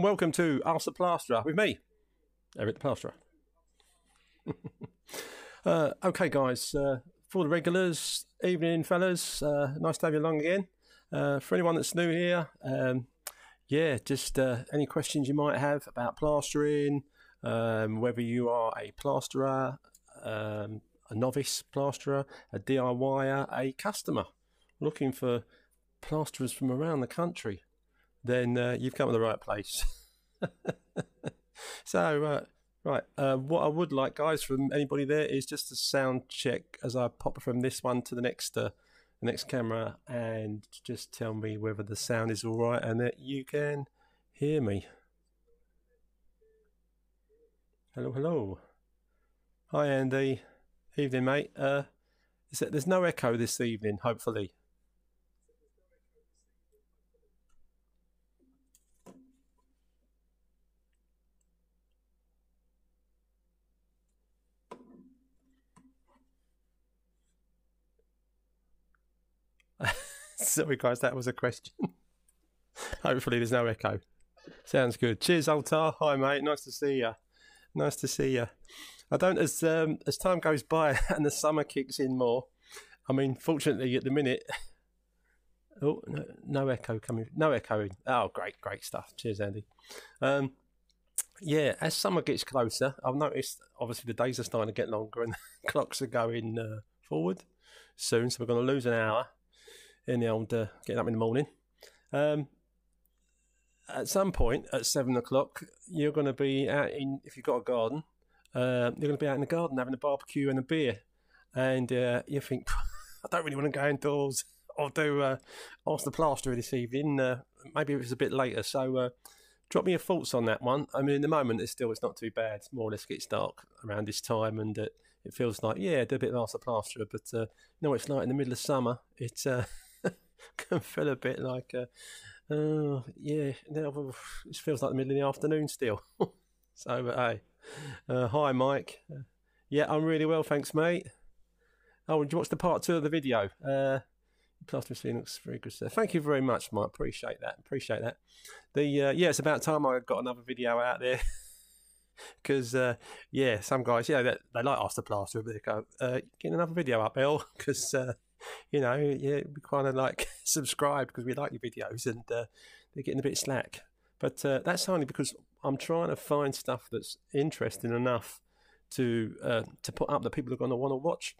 and welcome to Ask the Plasterer with me, Eric the Plasterer. uh, okay, guys, uh, for the regulars, evening, fellas. Uh, nice to have you along again. Uh, for anyone that's new here, um, yeah, just uh, any questions you might have about plastering, um, whether you are a plasterer, um, a novice plasterer, a DIYer, a customer looking for plasterers from around the country then uh, you've come to the right place. so, uh, right, uh, what I would like, guys, from anybody there is just a sound check as I pop from this one to the next, uh, the next camera, and just tell me whether the sound is all right and that you can hear me. Hello, hello. Hi, Andy. Evening, mate. Uh, there's no echo this evening, hopefully. Sorry, guys, that was a question. Hopefully, there's no echo. Sounds good. Cheers, Altar. Hi, mate. Nice to see you. Nice to see you. I don't as um, as time goes by and the summer kicks in more. I mean, fortunately, at the minute, oh no, no echo coming, no echoing. Oh, great, great stuff. Cheers, Andy. Um, yeah, as summer gets closer, I've noticed obviously the days are starting to get longer and the clocks are going uh, forward soon, so we're going to lose an hour in the old uh, getting up in the morning. Um, at some point at seven o'clock, you're going to be out in if you've got a garden. Uh, you're going to be out in the garden having a barbecue and a beer, and uh, you think I don't really want to go indoors I'll do uh, ask the plasterer this evening. Uh, maybe it was a bit later, so uh, drop me your thoughts on that one. I mean, in the moment, it's still it's not too bad. More or less gets dark around this time, and uh, it feels like yeah, do a bit of ask the plasterer. But uh, you know, what it's like in the middle of summer. It's uh, can feel a bit like, uh, oh, yeah, now it feels like the middle of the afternoon still. so, but hey, uh, hi, Mike. Uh, yeah, I'm really well, thanks, mate. Oh, did you watch the part two of the video? Uh, Plaster looks very good. Sir. Thank you very much, Mike. Appreciate that. Appreciate that. The uh, yeah, it's about time I got another video out there. Because uh, yeah, some guys, yeah, they, they like to plaster, but they go, uh, "Get another video up, Bill," because uh, you know, yeah, we kind of like subscribe because we like your videos and uh, they're getting a bit slack. But uh, that's only because I'm trying to find stuff that's interesting enough to uh, to put up that people are going to want to watch.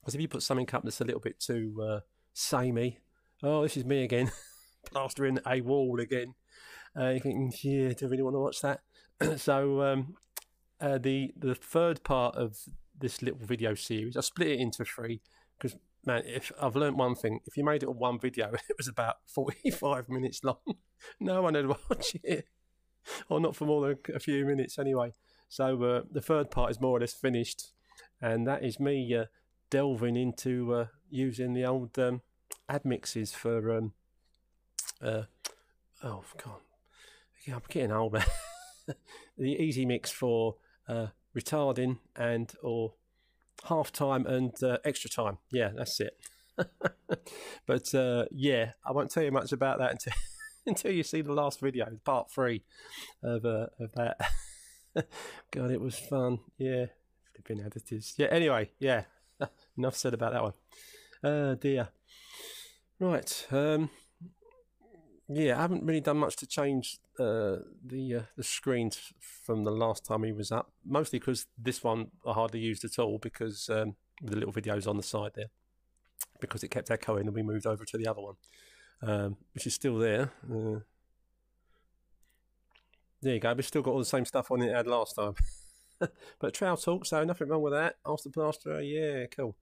Because if you put something up that's a little bit too uh, samey, oh, this is me again, plastering a wall again. Uh, you think, yeah, do I really want to watch that? so um, uh, the the third part of this little video series, I split it into three because man, if I've learned one thing, if you made it on one video, it was about forty-five minutes long. no one would watch it, or not for more than a few minutes anyway. So uh, the third part is more or less finished, and that is me uh, delving into uh, using the old um, ad mixes for. Um, uh, oh God, I'm getting old. the easy mix for uh, retarding and or half time and uh, extra time. Yeah, that's it. but uh, yeah, I won't tell you much about that until until you see the last video, part three of uh, of that. God, it was fun. Yeah, flipping editors. Yeah. Anyway, yeah. Enough said about that one. Oh dear. Right. Um, yeah, I haven't really done much to change uh, the uh, the screens from the last time he was up. Mostly because this one I hardly used at all because um, the little videos on the side there, because it kept echoing and we moved over to the other one, um, which is still there. Uh, there you go. We've still got all the same stuff on it had last time. but Trowel Talk, so nothing wrong with that. After Plaster, yeah, cool.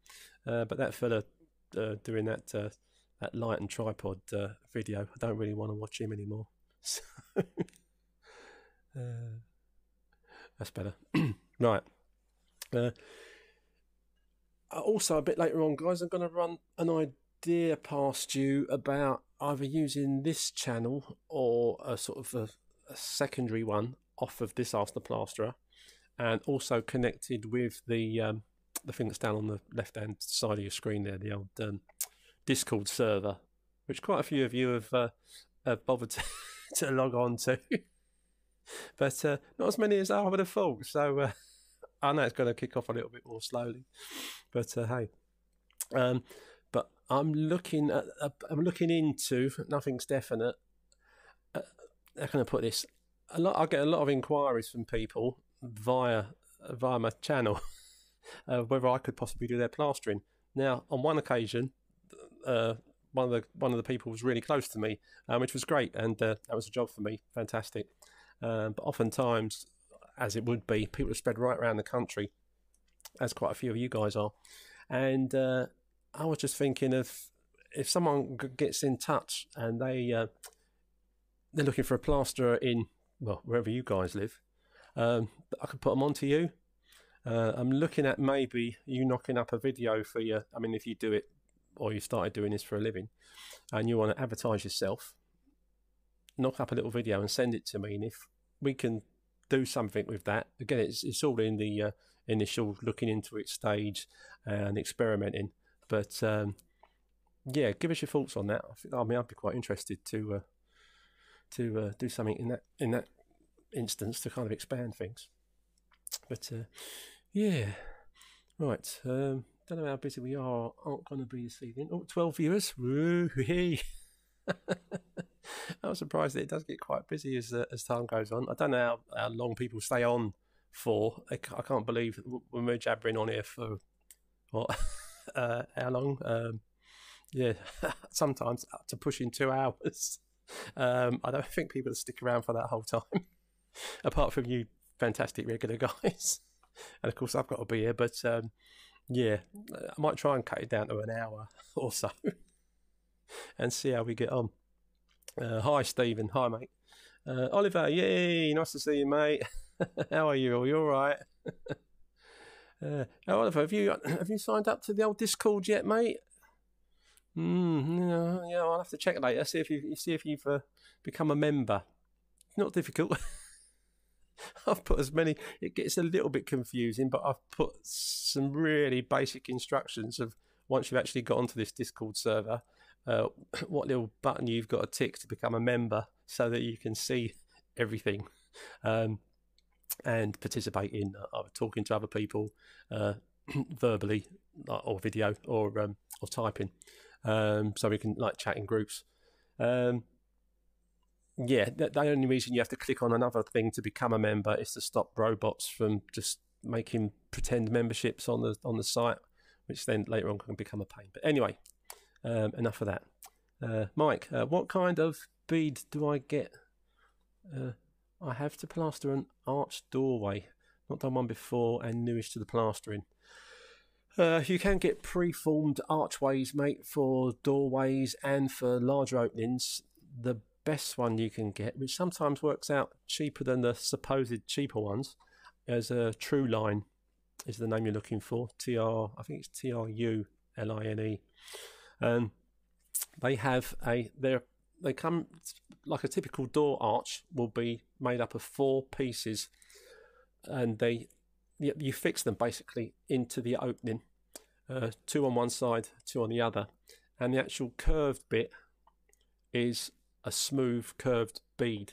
Uh, but that fella uh, doing that uh, that light and tripod uh, video, I don't really want to watch him anymore. So, uh, that's better. right. Uh, also, a bit later on, guys, I'm going to run an idea past you about either using this channel or a sort of a, a secondary one off of this Ask the Plasterer, and also connected with the um, the thing that's down on the left hand side of your screen there, the old um, Discord server, which quite a few of you have, uh, have bothered to, to, log on to, but uh, not as many as I would have thought. So uh, I know it's going to kick off a little bit more slowly, but uh, hey. Um, but I'm looking at, uh, I'm looking into nothing's definite. Uh, how can I put this? A lot. I get a lot of inquiries from people via via my channel whether I could possibly do their plastering. Now, on one occasion, uh, one of the one of the people was really close to me, um, which was great, and uh, that was a job for me, fantastic. Um, but oftentimes, as it would be, people are spread right around the country, as quite a few of you guys are, and uh, I was just thinking of if someone gets in touch and they uh, they're looking for a plasterer in well wherever you guys live, um, I could put them on to you. Uh, I'm looking at maybe you knocking up a video for you. I mean, if you do it or you started doing this for a living and you want to advertise yourself, knock up a little video and send it to me. And if we can do something with that, again, it's, it's all in the uh, initial looking into it stage and experimenting. But um, yeah, give us your thoughts on that. I, think, I mean, I'd be quite interested to uh, to uh, do something in that in that instance to kind of expand things. But uh, yeah, right. Um, don't know how busy we are. Aren't going to be this evening. Oh, 12 viewers. Woo hee. I was surprised that it does get quite busy as uh, as time goes on. I don't know how, how long people stay on for. I, I can't believe we're jabbering on here for what? uh, how long? Um, yeah, sometimes up to pushing two hours. Um, I don't think people stick around for that whole time, apart from you fantastic regular guys. and of course, I've got to be here, but um, yeah, I might try and cut it down to an hour or so and see how we get on. Uh, hi, Stephen. Hi, mate. Uh, Oliver, yay, nice to see you, mate. how are you? Are you all right? uh, Oliver, have you have you signed up to the old Discord yet, mate? Mm, yeah, I'll have to check later. See if you see if you've uh, become a member. Not difficult. I've put as many. It gets a little bit confusing, but I've put some really basic instructions of once you've actually got onto this Discord server, uh, what little button you've got to tick to become a member, so that you can see everything. Um, and participate in uh, talking to other people uh, verbally or video or um, or typing, um, so we can like chat in groups. Um, yeah, the, the only reason you have to click on another thing to become a member is to stop robots from just making pretend memberships on the on the site, which then later on can become a pain. But anyway, um, enough of that. Uh, Mike, uh, what kind of bead do I get? Uh, I have to plaster an arch doorway. Not done one before and newish to the plastering. Uh, you can get pre-formed archways, mate, for doorways and for larger openings. The best one you can get, which sometimes works out cheaper than the supposed cheaper ones, as a True Line is the name you're looking for. T R, I think it's T R U L I N E. Um, they have a they're they come like a typical door arch will be made up of four pieces, and they you, you fix them basically into the opening, uh, two on one side, two on the other, and the actual curved bit is a smooth curved bead.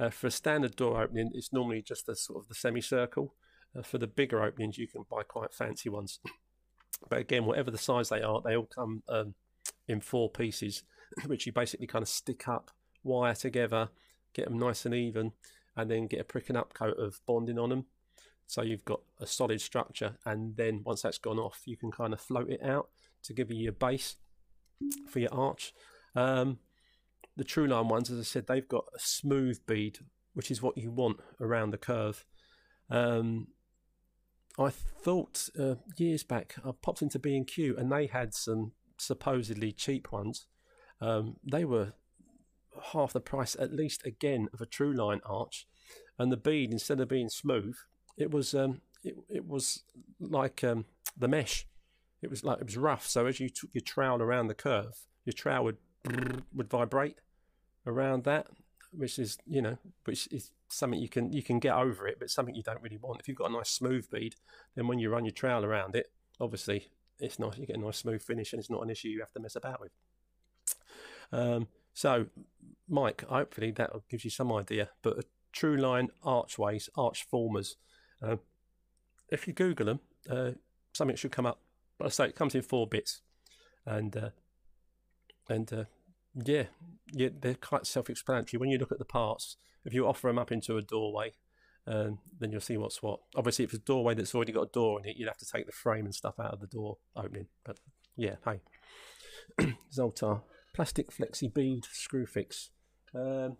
Uh, for a standard door opening, it's normally just a sort of the semicircle. Uh, for the bigger openings, you can buy quite fancy ones. but again, whatever the size they are, they all come um, in four pieces, which you basically kind of stick up, wire together, get them nice and even, and then get a pricking up coat of bonding on them. So you've got a solid structure, and then once that's gone off, you can kind of float it out to give you your base for your arch. Um, the True Line ones, as I said, they've got a smooth bead, which is what you want around the curve. Um, I thought uh, years back I popped into B and Q and they had some supposedly cheap ones. Um, they were half the price, at least again, of a True Line arch, and the bead instead of being smooth, it was um, it, it was like um, the mesh. It was like it was rough. So as you took your trowel around the curve, your trowel would would vibrate around that, which is you know, which is something you can you can get over it, but something you don't really want. If you've got a nice smooth bead, then when you run your trowel around it, obviously it's nice. You get a nice smooth finish, and it's not an issue you have to mess about with. Um, so, Mike, hopefully that gives you some idea. But true line archways, arch formers. Uh, if you Google them, uh, something should come up. But I say it comes in four bits, and uh, and uh, yeah, yeah, they're quite self-explanatory. When you look at the parts, if you offer them up into a doorway, um, then you'll see what's what. Obviously, if it's a doorway that's already got a door in it, you'd have to take the frame and stuff out of the door opening. But yeah, hey, Zoltar plastic flexi bead Screwfix. Um,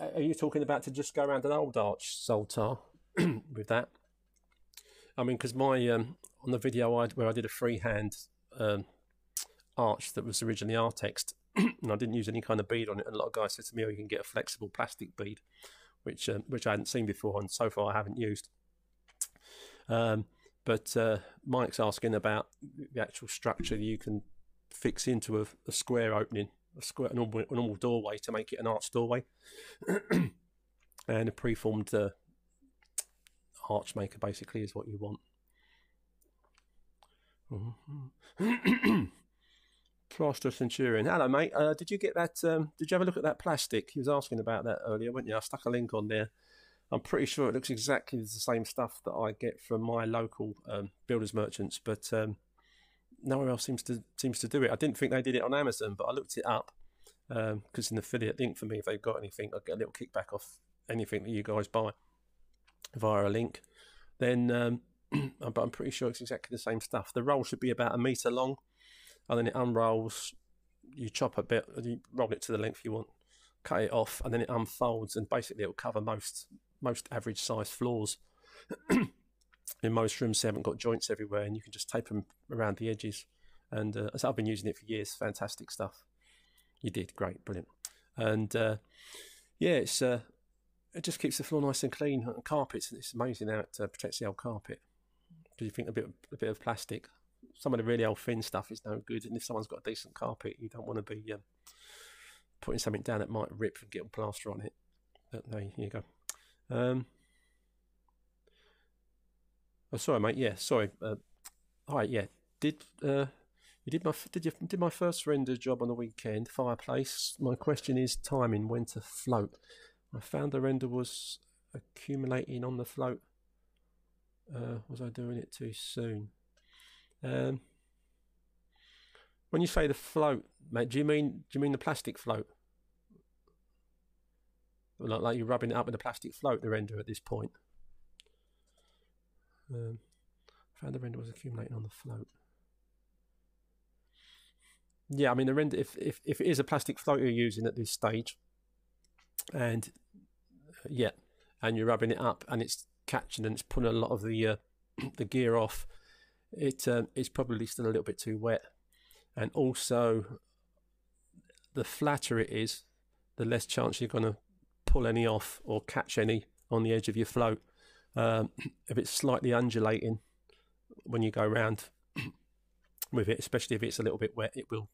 are you talking about to just go around an old arch Zoltar with that? I mean, because my um, on the video I, where I did a freehand um, arch that was originally Artexed, and I didn't use any kind of bead on it. And a lot of guys said to me, "Oh, you can get a flexible plastic bead," which um, which I hadn't seen before, and so far I haven't used. Um, but uh, Mike's asking about the actual structure you can fix into a, a square opening, a square, a normal, a normal doorway to make it an arch doorway, and a preformed uh, arch maker basically is what you want. Plaster Centurion. Hello, mate. Uh, did you get that? Um, did you have a look at that plastic? He was asking about that earlier, weren't you? I stuck a link on there. I'm pretty sure it looks exactly the same stuff that I get from my local um, builders merchants, but um, nowhere else seems to seems to do it. I didn't think they did it on Amazon, but I looked it up because um, an affiliate link for me. If they've got anything, I get a little kickback off anything that you guys buy via a link. Then, um, but I'm pretty sure it's exactly the same stuff. The roll should be about a meter long, and then it unrolls. You chop a bit, you roll it to the length you want, cut it off, and then it unfolds, and basically it will cover most most average size floors. in most rooms they haven't got joints everywhere and you can just tape them around the edges. And uh, so I've been using it for years. Fantastic stuff. You did great. Brilliant. And uh, yeah it's uh, it just keeps the floor nice and clean. And carpets it's amazing how it uh, protects the old carpet. Because you think a bit a bit of plastic some of the really old thin stuff is no good and if someone's got a decent carpet you don't want to be um, putting something down that might rip and get plaster on it but there you go um, Oh, sorry, mate. Yeah, sorry. Uh, all right, yeah. Did uh, you did my did you did my first render job on the weekend? Fireplace. My question is timing. When to float? I found the render was accumulating on the float. Uh, was I doing it too soon? Um, when you say the float, mate, do you mean do you mean the plastic float? Like, like you're rubbing it up with a plastic float, the render at this point. Um, found the render was accumulating on the float. Yeah, I mean the render. If if if it is a plastic float you're using at this stage, and uh, yeah, and you're rubbing it up and it's catching and it's pulling a lot of the uh, the gear off, it um, it's probably still a little bit too wet, and also the flatter it is, the less chance you're going to pull any off or catch any on the edge of your float. Um, if it's slightly undulating when you go around with it, especially if it's a little bit wet, it will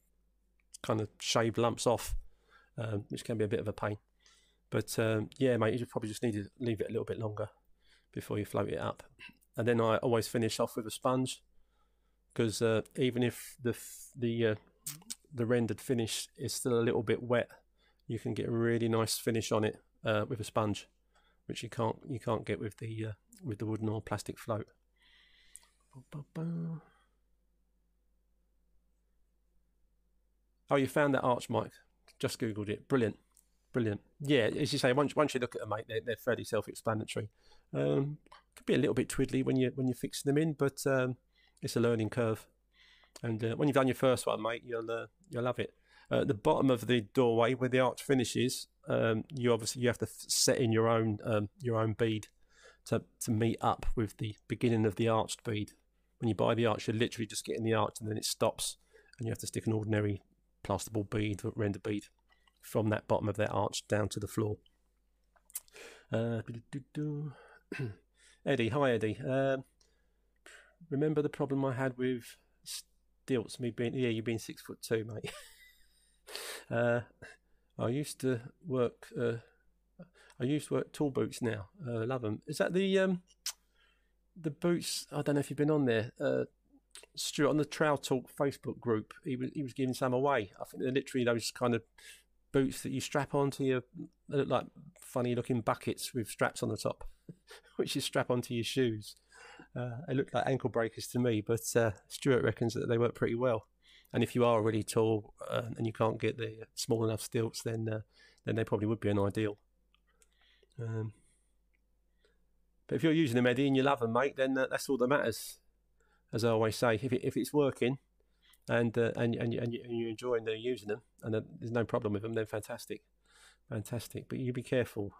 kind of shave lumps off, um, which can be a bit of a pain. But um, yeah, mate, you probably just need to leave it a little bit longer before you float it up. And then I always finish off with a sponge because uh, even if the the uh, the rendered finish is still a little bit wet, you can get a really nice finish on it uh, with a sponge which you can't you can't get with the uh, with the wooden or plastic float. Oh, you found that arch, Mike? Just googled it. Brilliant, brilliant. Yeah, as you say, once once you look at them, mate, they're, they're fairly self-explanatory. Um, could be a little bit twiddly when you when you're fixing them in, but um, it's a learning curve. And uh, when you've done your first one, mate, you'll uh, you'll love it. Uh, at the bottom of the doorway where the arch finishes, um, you obviously you have to set in your own um, your own bead to to meet up with the beginning of the arched bead. When you buy the arch, you're literally just getting the arch, and then it stops, and you have to stick an ordinary plasterboard bead, render bead, from that bottom of that arch down to the floor. Uh, Eddie, hi Eddie. Uh, remember the problem I had with stilts? Me being yeah, you being six foot two, mate. uh, I used to work. Uh, I used to work tall boots. Now uh, love them. Is that the um, the boots? I don't know if you've been on there. Uh, Stuart on the Trowel Talk Facebook group. He was he was giving some away. I think they're literally those kind of boots that you strap onto your. They look like funny looking buckets with straps on the top, which you strap onto your shoes. Uh, they look like ankle breakers to me, but uh, Stuart reckons that they work pretty well. And if you are really tall uh, and you can't get the small enough stilts, then uh, then they probably would be an ideal. Um, but if you're using them, Eddie, and you love them, mate, then uh, that's all that matters. As I always say, if it, if it's working and uh, and and, you, and, you, and you're enjoying the using them, and there's no problem with them, then fantastic, fantastic. But you be careful.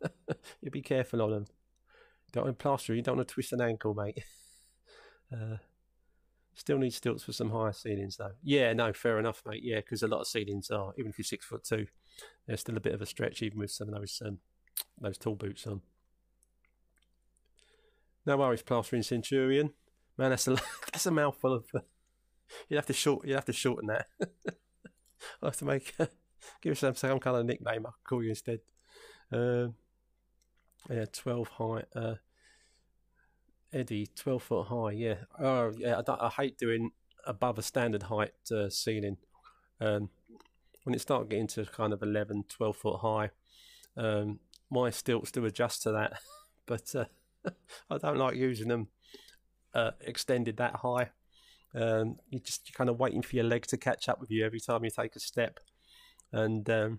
you be careful on them. Don't plaster. You don't want to twist an ankle, mate. Uh, still need stilts for some higher ceilings, though. Yeah, no, fair enough, mate. Yeah, because a lot of ceilings are, even if you're six foot two, there's still a bit of a stretch, even with some of those um, those tall boots on. No worries, plastering Centurion. Man, that's a that's a mouthful of. Uh, you have to short. You have to shorten that. I have to make give yourself some kind of nickname. I'll call you instead. Um, yeah, 12 high. Uh, Eddie, 12 foot high. Yeah. Oh, yeah. I, I hate doing above a standard height uh, ceiling. Um, when it starts getting to kind of 11, 12 foot high, um, my stilts do adjust to that. but uh, I don't like using them uh, extended that high. Um, you just you're kind of waiting for your leg to catch up with you every time you take a step. And um,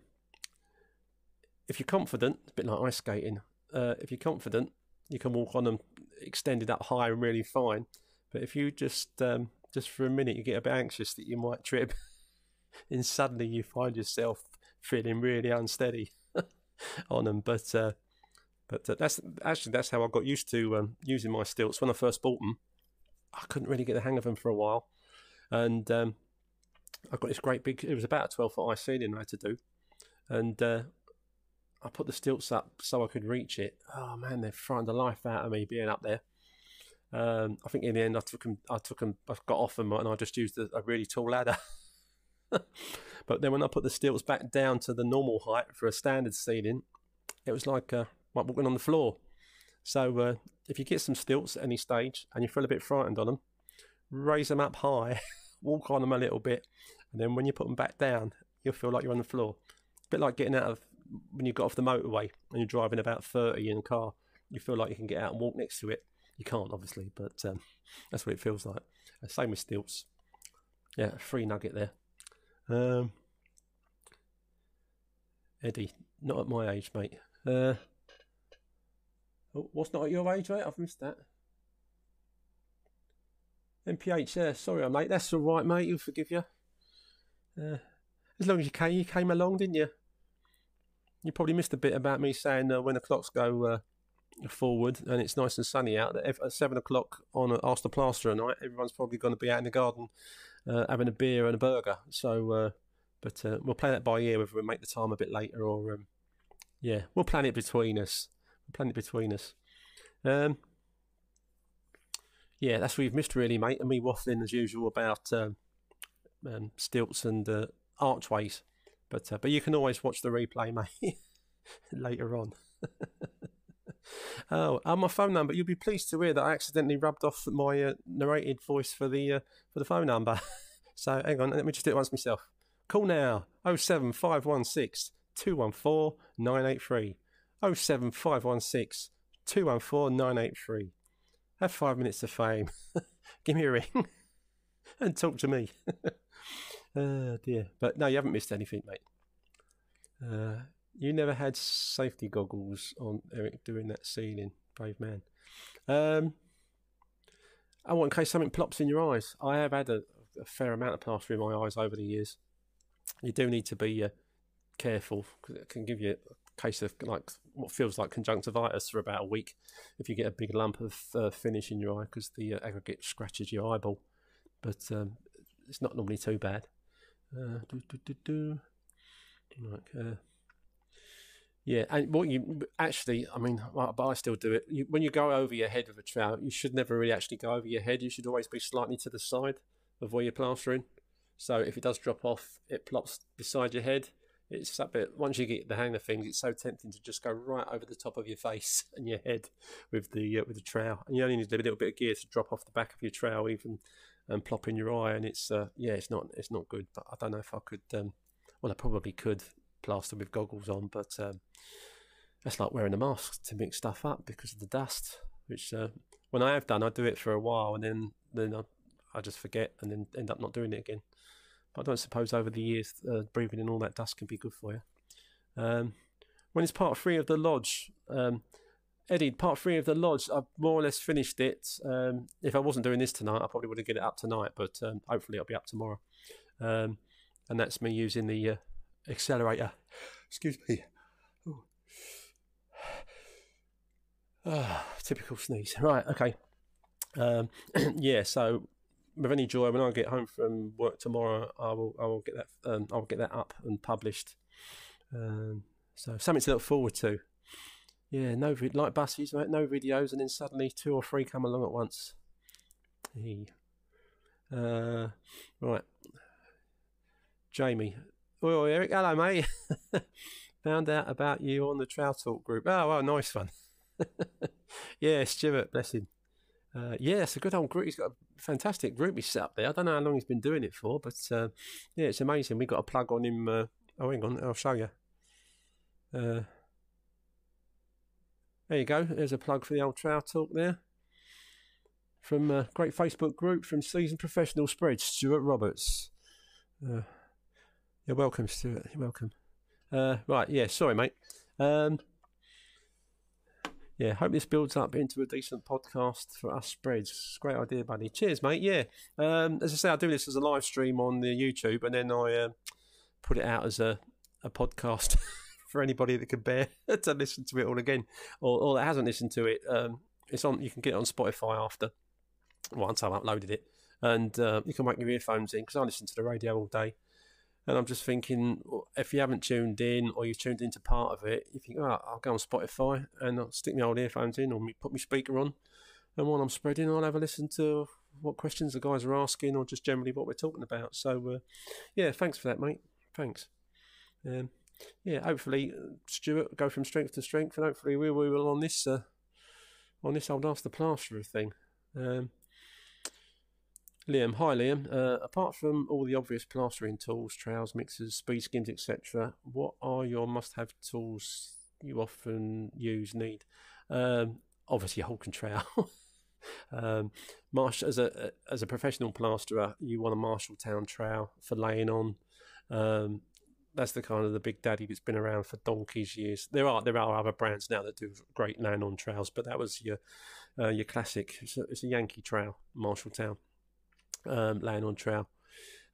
if you're confident, it's a bit like ice skating uh, if you're confident, you can walk on them extended up high and really fine. But if you just um, just for a minute you get a bit anxious that you might trip, and suddenly you find yourself feeling really unsteady on them. But uh, but uh, that's actually that's how I got used to um, using my stilts when I first bought them. I couldn't really get the hang of them for a while, and um, I got this great big. It was about a twelve foot high ceiling I had to do, and uh, I put the stilts up so I could reach it. Oh man, they frightened the life out of me being up there. Um, I think in the end I took them, I took them, I got off them and I just used a, a really tall ladder. but then when I put the stilts back down to the normal height for a standard ceiling, it was like uh, like walking on the floor. So uh, if you get some stilts at any stage and you feel a bit frightened on them, raise them up high, walk on them a little bit, and then when you put them back down, you'll feel like you're on the floor. A bit like getting out of when you've got off the motorway and you're driving about 30 in a car, you feel like you can get out and walk next to it. You can't, obviously, but um, that's what it feels like. Uh, same with stilts. Yeah, free nugget there. Um, Eddie, not at my age, mate. Uh, oh, what's not at your age, mate? I've missed that. MPH, yeah, sorry, mate. That's all right, mate. You'll forgive you. Uh, as long as you came, you came along, didn't you? You probably missed a bit about me saying uh, when the clocks go uh, forward and it's nice and sunny out, that at seven o'clock on a Arsenal Plaster night, everyone's probably going to be out in the garden uh, having a beer and a burger. So, uh, but uh, we'll play that by ear whether we make the time a bit later or, um, yeah, we'll plan it between us. We'll plan it between us. Um, yeah, that's what you've missed, really, mate, and me waffling as usual about um, um, stilts and uh, archways. But uh, but you can always watch the replay, mate, later on. oh, and my phone number. You'll be pleased to hear that I accidentally rubbed off my uh, narrated voice for the uh, for the phone number. so hang on, let me just do it once myself. Call now 07516 214 983. 07516 214 983. Have five minutes of fame. Give me a ring and talk to me. Oh dear. But no, you haven't missed anything, mate. Uh, you never had safety goggles on Eric doing that ceiling, brave man. Um, want in case something plops in your eyes. I have had a, a fair amount of plaster in my eyes over the years. You do need to be uh, careful because it can give you a case of like what feels like conjunctivitis for about a week if you get a big lump of uh, finish in your eye because the uh, aggregate scratches your eyeball. But um, it's not normally too bad. Uh, do, do, do, do. Like, uh, Yeah, and what you actually, I mean, but I still do it. You, when you go over your head with a trowel, you should never really actually go over your head. You should always be slightly to the side of where you're plastering. So if it does drop off, it plops beside your head. It's a bit. Once you get the hang of things, it's so tempting to just go right over the top of your face and your head with the uh, with the trowel. And you only need a little bit of gear to drop off the back of your trowel, even and plop in your eye. And it's uh, yeah, it's not it's not good. But I don't know if I could. Um, well, I probably could plaster with goggles on, but um, that's like wearing a mask to mix stuff up because of the dust. Which uh, when I have done, I do it for a while and then then I, I just forget and then end up not doing it again. But I don't suppose over the years uh, breathing in all that dust can be good for you. Um, when it's part three of the lodge, um, Eddie, part three of the lodge, I've more or less finished it. Um, if I wasn't doing this tonight, I probably would have get it up tonight, but um, hopefully it'll be up tomorrow. Um, and that's me using the uh, accelerator. Excuse me. Ah, typical sneeze. Right, okay. Um, yeah, so with any joy, when I get home from work tomorrow, I will I will get that um, I'll get that up and published. Um, so something to look forward to. Yeah, no like buses? No videos, and then suddenly two or three come along at once. Uh, right, Jamie. Oh, Eric, hello, mate. Found out about you on the Trowel Talk group. Oh, well, nice one. yeah, Stuart, bless him. Uh, yeah, it's a good old group. He's got a fantastic group he's set up there. I don't know how long he's been doing it for, but uh, yeah, it's amazing. We got a plug on him. Uh, oh, hang on, I'll show you. Uh, there you go. There's a plug for the old Trowel Talk there. From a great Facebook group from Seasoned Professional Spread, Stuart Roberts. Uh, you're welcome, Stuart. You're welcome. Uh, right, yeah, sorry, mate. Um, yeah, hope this builds up into a decent podcast for us spreads. Great idea, buddy. Cheers, mate. Yeah, um, as I say, I do this as a live stream on the YouTube, and then I uh, put it out as a, a podcast for anybody that can bear to listen to it all again, or, or that hasn't listened to it. Um, it's on. You can get it on Spotify after once I've uploaded it, and uh, you can make your earphones in because I listen to the radio all day. And I'm just thinking, if you haven't tuned in or you've tuned into part of it, you think, oh, I'll go on Spotify and I'll stick my old earphones in or put my speaker on. And while I'm spreading, I'll have a listen to what questions the guys are asking or just generally what we're talking about. So, uh, yeah, thanks for that, mate. Thanks. Um, yeah, hopefully, uh, Stuart, go from strength to strength, and hopefully we we will on this uh, on this old the Plasterer thing. Um, Liam, hi Liam. Uh, apart from all the obvious plastering tools, trowels, mixers, speed skims, etc., what are your must-have tools you often use need? Um, obviously, hawk and trowel. um, Marsh, as a as a professional plasterer, you want a Marshalltown trowel for laying on. Um, that's the kind of the big daddy that's been around for donkey's years. There are there are other brands now that do great laying on trowels, but that was your uh, your classic. It's a, it's a Yankee trowel, Marshalltown um, laying on trowel.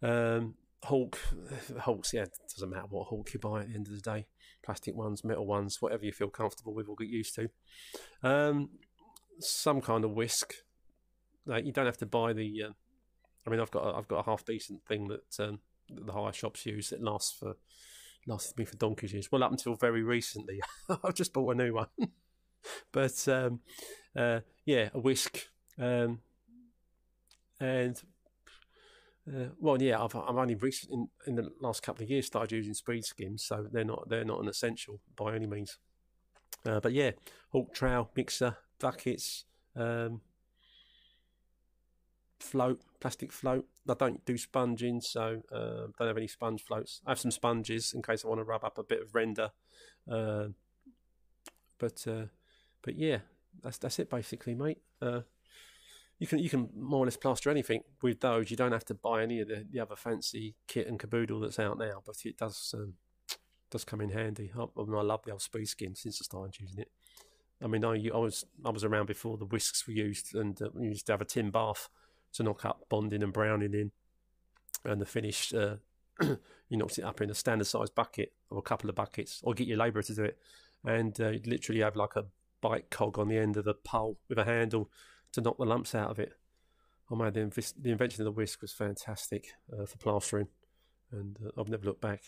Um, hawk, yeah, doesn't matter what hawk you buy at the end of the day. Plastic ones, metal ones, whatever you feel comfortable with or get used to. Um, some kind of whisk. Like you don't have to buy the. Uh, I mean, I've got a, I've got a half decent thing that, um, the hire shops use that lasts for lasted me for donkey's years. Well, up until very recently, I've just bought a new one. but um, uh, yeah, a whisk, um, and uh, well, yeah, I've, I've only recently in, in the last couple of years started using speed skims, so they're not they're not an essential by any means. Uh, but yeah, hawk trowel mixer buckets, um, float plastic float. I don't do sponging, so uh, don't have any sponge floats. I have some sponges in case I want to rub up a bit of render. Uh, but uh, but yeah, that's that's it basically, mate. Uh, you can you can more or less plaster anything with those. You don't have to buy any of the, the other fancy kit and caboodle that's out now, but it does um, does come in handy. I, I, mean, I love the old speed skim since I started using it. I mean, I, I was I was around before the whisks were used, and uh, we used to have a tin bath to knock up bonding and browning in, and the finish uh, you knocked it up in a standard sized bucket or a couple of buckets, or get your labourer to do it, and uh, you'd literally have like a bike cog on the end of the pole with a handle to knock the lumps out of it. Oh man, the, the invention of the whisk was fantastic uh, for plastering, and uh, I've never looked back.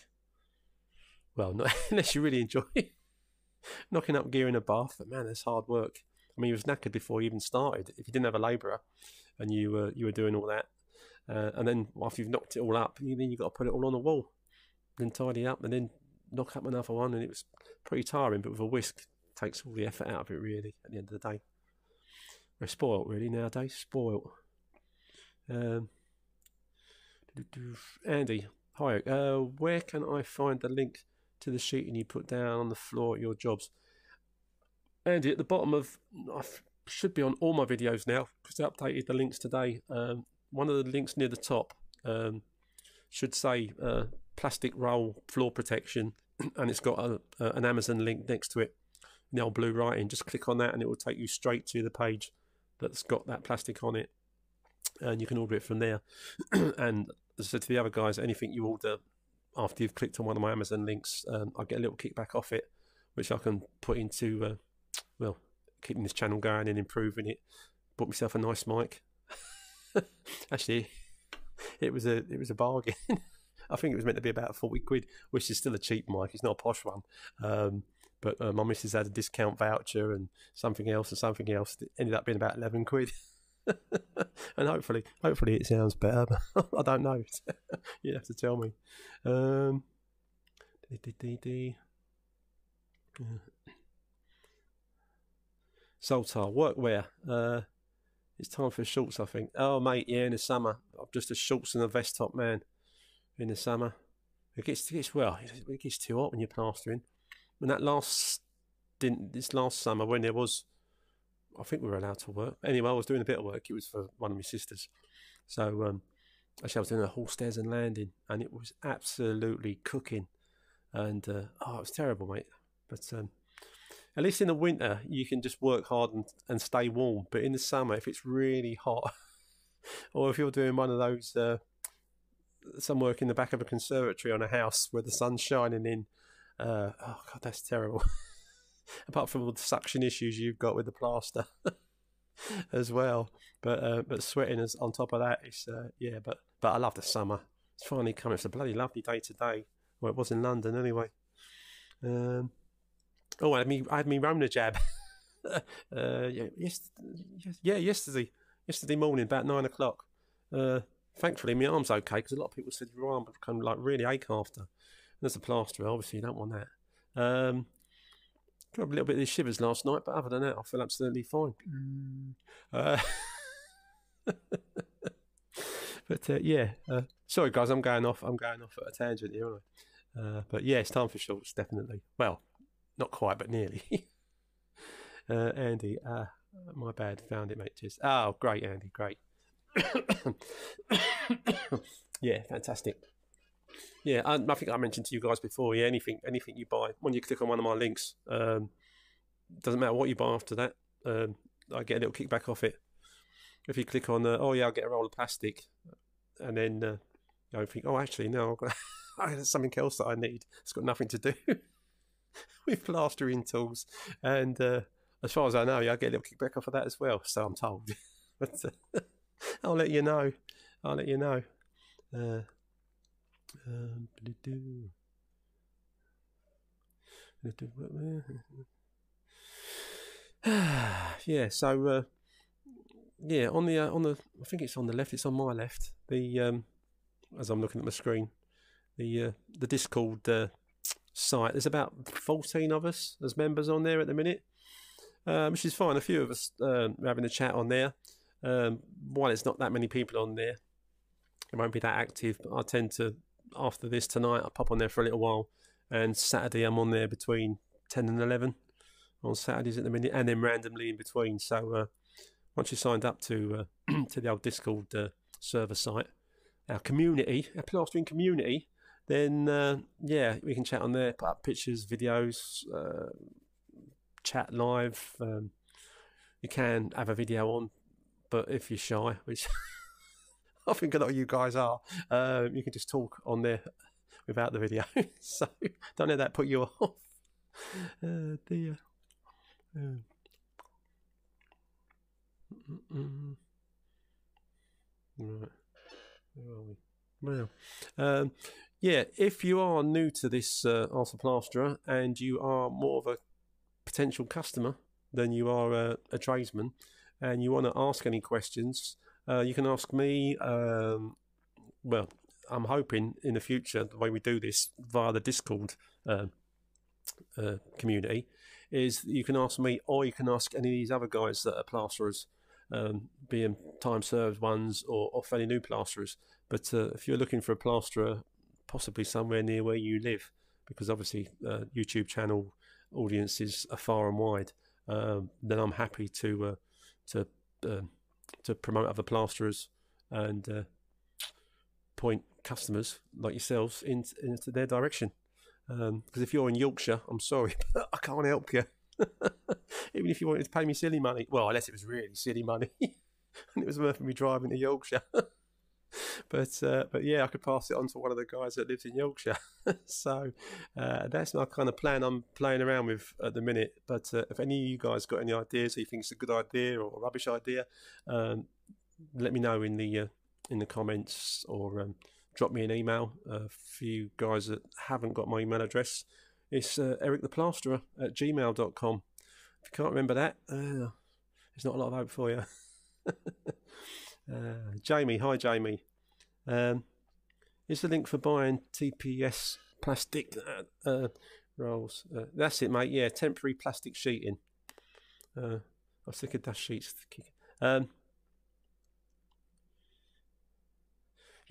Well, not unless you really enjoy knocking up gear in a bath. But man, that's hard work. I mean, he was knackered before he even started. If you didn't have a labourer and you were you were doing all that, uh, and then after you've knocked it all up, you, then you've got to put it all on the wall, then tidy up, and then knock up another one. And it was pretty tiring, but with a whisk, takes all the effort out of it, really, at the end of the day. We're spoilt, really, nowadays. Spoilt. Um, Andy, hi. Uh, where can I find the link to the sheeting you put down on the floor at your jobs? Andy, at the bottom of, I should be on all my videos now because I updated the links today. Um, one of the links near the top um, should say uh, plastic roll floor protection, and it's got a, a, an Amazon link next to it in the old blue writing. Just click on that, and it will take you straight to the page that's got that plastic on it, and you can order it from there. and as I said to the other guys, anything you order after you've clicked on one of my Amazon links, um, I get a little kickback off it, which I can put into uh, well, keeping this channel going and improving it. Bought myself a nice mic. Actually, it was a it was a bargain. I think it was meant to be about forty quid, which is still a cheap mic. It's not a posh one. Um, but uh, my missus had a discount voucher and something else and something else. It ended up being about eleven quid. and hopefully, hopefully it sounds better. I don't know. you have to tell me. Um, Zoltar, workwear. Uh, it's time for shorts, I think. Oh, mate, yeah, in the summer. I'm just a shorts and a vest top man in the summer. It gets, it gets well, it gets too hot when you're plastering. When that last didn't this last summer when there was, I think we were allowed to work. Anyway, I was doing a bit of work. It was for one of my sisters. So um, actually, I was doing a hall stairs and landing, and it was absolutely cooking. And uh, oh, it was terrible, mate. But um, at least in the winter you can just work hard and, and stay warm. But in the summer, if it's really hot, or if you're doing one of those uh, some work in the back of a conservatory on a house where the sun's shining in, uh, oh god, that's terrible. Apart from all the suction issues you've got with the plaster as well, but uh, but sweating is on top of that. It's uh, yeah, but but I love the summer. It's finally coming. It's a bloody lovely day today. Well, it was in London anyway. Um, Oh, I had me, I had me Rona jab. uh, yeah, yes, yeah, yesterday, yesterday morning about nine o'clock. Uh, thankfully, my arm's okay because a lot of people said your arm of like really ache after. There's a plaster. Obviously, you don't want that. Um, got a little bit of shivers last night, but other than that, I feel absolutely fine. Mm. Uh, but uh, yeah, uh, sorry guys, I'm going off. I'm going off at a tangent here, aren't I? Uh, but yeah, it's time for shorts, definitely. Well, not quite, but nearly. uh, Andy, uh, my bad. Found it, mate. Cheers. Oh, great, Andy. Great. yeah, fantastic. Yeah, I, I, think I mentioned to you guys before. Yeah, anything, anything you buy when you click on one of my links, um, doesn't matter what you buy after that. Um, I get a little kickback off it. If you click on, uh, oh yeah, I'll get a roll of plastic, and then uh, I think, oh actually no, I've got, something else that I need. It's got nothing to do. with plastering tools. And uh, as far as I know, I get a little kickback off of that as well. So I'm told. but uh, I'll let you know. I'll let you know. Uh, um, yeah, so uh, yeah, on the uh, on the I think it's on the left. It's on my left. The um, as I'm looking at my screen, the uh, the Discord uh, site. There's about 14 of us as members on there at the minute, um, which is fine. A few of us um, having a chat on there. Um, while it's not that many people on there, it won't be that active. But I tend to, after this tonight, I pop on there for a little while. And Saturday, I'm on there between 10 and 11 on Saturdays at the minute, and then randomly in between. So uh, once you're signed up to uh, to the old Discord uh, server site, our community, our plastering community, then uh, yeah, we can chat on there, put up pictures, videos, uh, chat live. Um, you can have a video on, but if you're shy, which I think a lot of you guys are, uh, you can just talk on there without the video. so don't let that put you off. Uh, dear. Um, right. Where are we? Well, um, yeah, if you are new to this uh, Ask the Plasterer and you are more of a potential customer than you are a, a tradesman, and you want to ask any questions, uh, you can ask me. Um, well, I'm hoping in the future the way we do this via the Discord uh, uh, community is you can ask me or you can ask any of these other guys that are plasterers, um, being time served ones or, or fairly new plasterers. But uh, if you're looking for a plasterer, possibly somewhere near where you live, because obviously uh, YouTube channel audiences are far and wide, um, then I'm happy to uh, to um, to promote other plasterers and uh, point customers like yourselves in, into their direction. Because um, if you're in Yorkshire, I'm sorry, but I can't help you. Even if you wanted to pay me silly money, well, unless it was really silly money, and it was worth me driving to Yorkshire. But uh, but yeah, I could pass it on to one of the guys that lives in Yorkshire. so uh, that's my kind of plan I'm playing around with at the minute. But uh, if any of you guys got any ideas, or you think it's a good idea or a rubbish idea, um, let me know in the uh, in the comments or um, drop me an email. For you guys that haven't got my email address, it's uh, Eric the Plasterer at gmail.com. If you can't remember that, uh, there's not a lot of hope for you. uh, Jamie, hi Jamie. Um, here's the link for buying TPS plastic uh, uh, rolls. Uh, that's it, mate. Yeah, temporary plastic sheeting. Uh, I was thinking dash sheets. Um,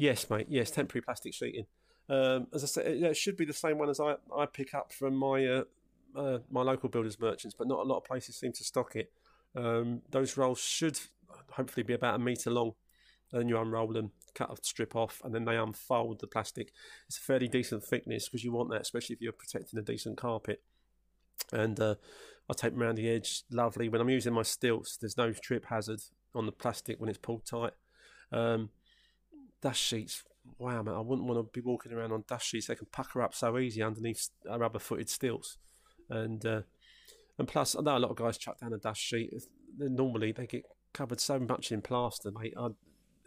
Yes, mate. Yes, temporary plastic sheeting. Um, as I said, it should be the same one as I, I pick up from my uh, uh, my local builders merchants, but not a lot of places seem to stock it. Um, those rolls should hopefully be about a metre long. and you unroll them, cut a strip off, and then they unfold the plastic. It's a fairly decent thickness because you want that, especially if you're protecting a decent carpet. And uh, I take them around the edge, lovely. When I'm using my stilts, there's no trip hazard on the plastic when it's pulled tight. Um, dust sheets. Wow, man, I wouldn't want to be walking around on dust sheets. They can pucker up so easy underneath rubber-footed stilts, and uh, and plus, I know a lot of guys chuck down a dust sheet. Normally, they get covered so much in plaster, mate. I'd,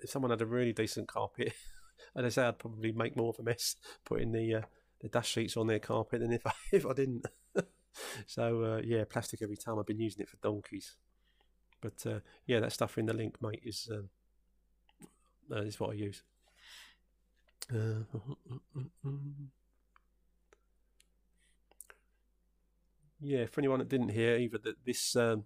if someone had a really decent carpet, and I say I'd probably make more of a mess putting the uh, the dust sheets on their carpet than if I if I didn't. so uh, yeah, plastic every time. I've been using it for donkeys. But uh, yeah, that stuff in the link, mate, is um, that is what I use. Uh, yeah, for anyone that didn't hear either, that this um,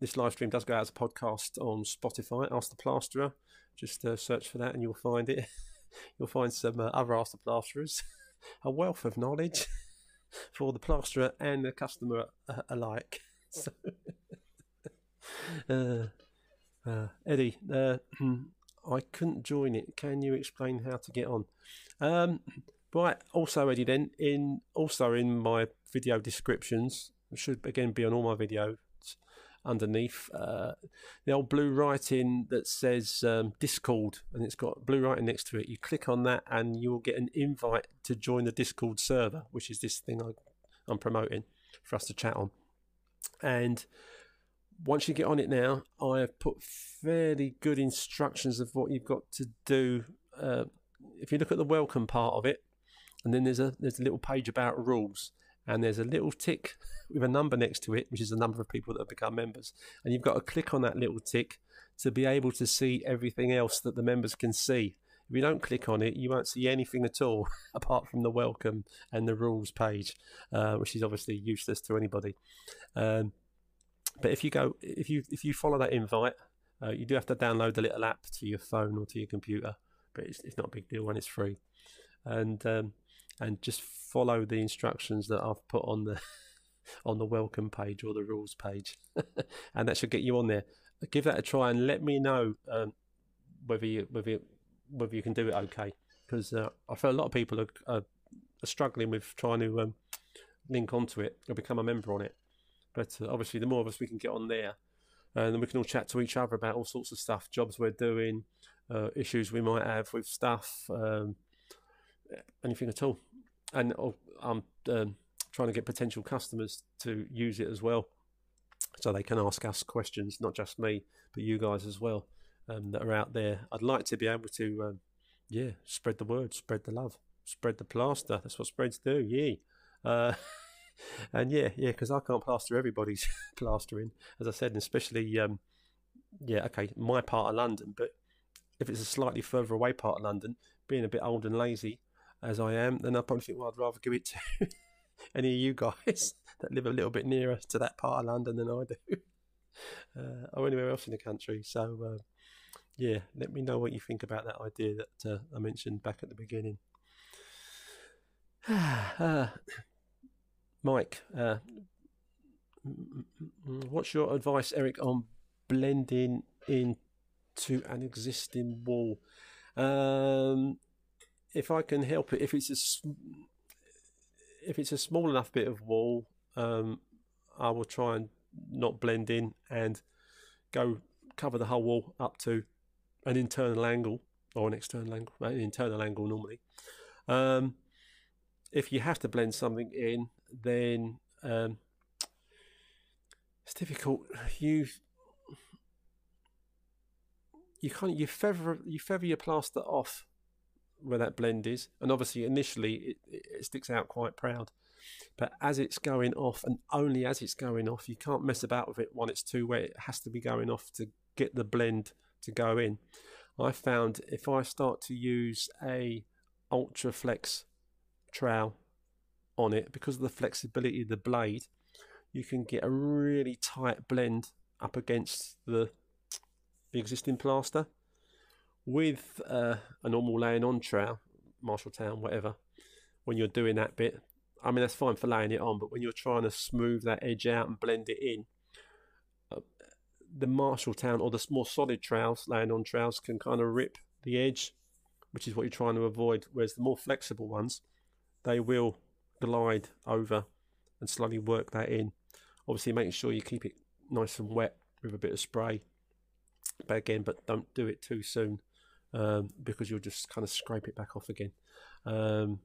this live stream does go out as a podcast on Spotify. Ask the Plasterer. Just uh, search for that and you'll find it. you'll find some uh, other Ask the Plasterers. a wealth of knowledge for the plasterer and the customer uh, alike. So, uh, uh, Eddie, uh, I couldn't join it. Can you explain how to get on? Um, right. Also, Eddie, then in also in my video descriptions should again be on all my videos underneath uh, the old blue writing that says um, Discord, and it's got blue writing next to it. You click on that, and you will get an invite to join the Discord server, which is this thing I, I'm promoting for us to chat on. And once you get on it now, I have put fairly good instructions of what you've got to do. Uh, if you look at the welcome part of it, and then there's a there's a little page about rules, and there's a little tick with a number next to it, which is the number of people that have become members, and you've got to click on that little tick to be able to see everything else that the members can see. If you don't click on it, you won't see anything at all apart from the welcome and the rules page, uh, which is obviously useless to anybody. Um, but if you go, if you if you follow that invite, uh, you do have to download the little app to your phone or to your computer. But it's, it's not a big deal when it's free, and um, and just follow the instructions that I've put on the on the welcome page or the rules page, and that should get you on there. Give that a try and let me know um, whether you whether you, whether you can do it okay. Because uh, I feel a lot of people are, are, are struggling with trying to um, link onto it or become a member on it. But uh, obviously, the more of us we can get on there, and then we can all chat to each other about all sorts of stuff, jobs we're doing, uh, issues we might have with stuff, um, anything at all. And oh, I'm um, trying to get potential customers to use it as well, so they can ask us questions, not just me, but you guys as well um, that are out there. I'd like to be able to, um, yeah, spread the word, spread the love, spread the plaster. That's what spreads do. Yeah. Uh, and yeah, yeah, because I can't plaster everybody's plastering, as I said, and especially um, yeah, okay, my part of London, but if it's a slightly further away part of London, being a bit old and lazy as I am, then I probably think, well, I'd rather give it to any of you guys that live a little bit nearer to that part of London than I do, uh, or anywhere else in the country. So, uh, yeah, let me know what you think about that idea that uh, I mentioned back at the beginning. Uh, Mike, uh, what's your advice, Eric, on blending into an existing wall? Um, if I can help it, if it's a if it's a small enough bit of wall, um, I will try and not blend in and go cover the whole wall up to an internal angle or an external angle, an internal angle normally. Um, if you have to blend something in, then um, it's difficult. You you kind of you feather you feather your plaster off where that blend is, and obviously initially it, it sticks out quite proud. But as it's going off, and only as it's going off, you can't mess about with it when it's too wet. It has to be going off to get the blend to go in. I found if I start to use a ultra flex trowel on it, because of the flexibility of the blade, you can get a really tight blend up against the, the existing plaster. With uh, a normal laying on trowel, Marshalltown, whatever, when you're doing that bit, I mean, that's fine for laying it on, but when you're trying to smooth that edge out and blend it in, uh, the Marshalltown or the more solid trowels, laying on trowels, can kind of rip the edge, which is what you're trying to avoid. Whereas the more flexible ones, they will glide over and slowly work that in. Obviously, making sure you keep it nice and wet with a bit of spray. But again, but don't do it too soon um, because you'll just kind of scrape it back off again. Um,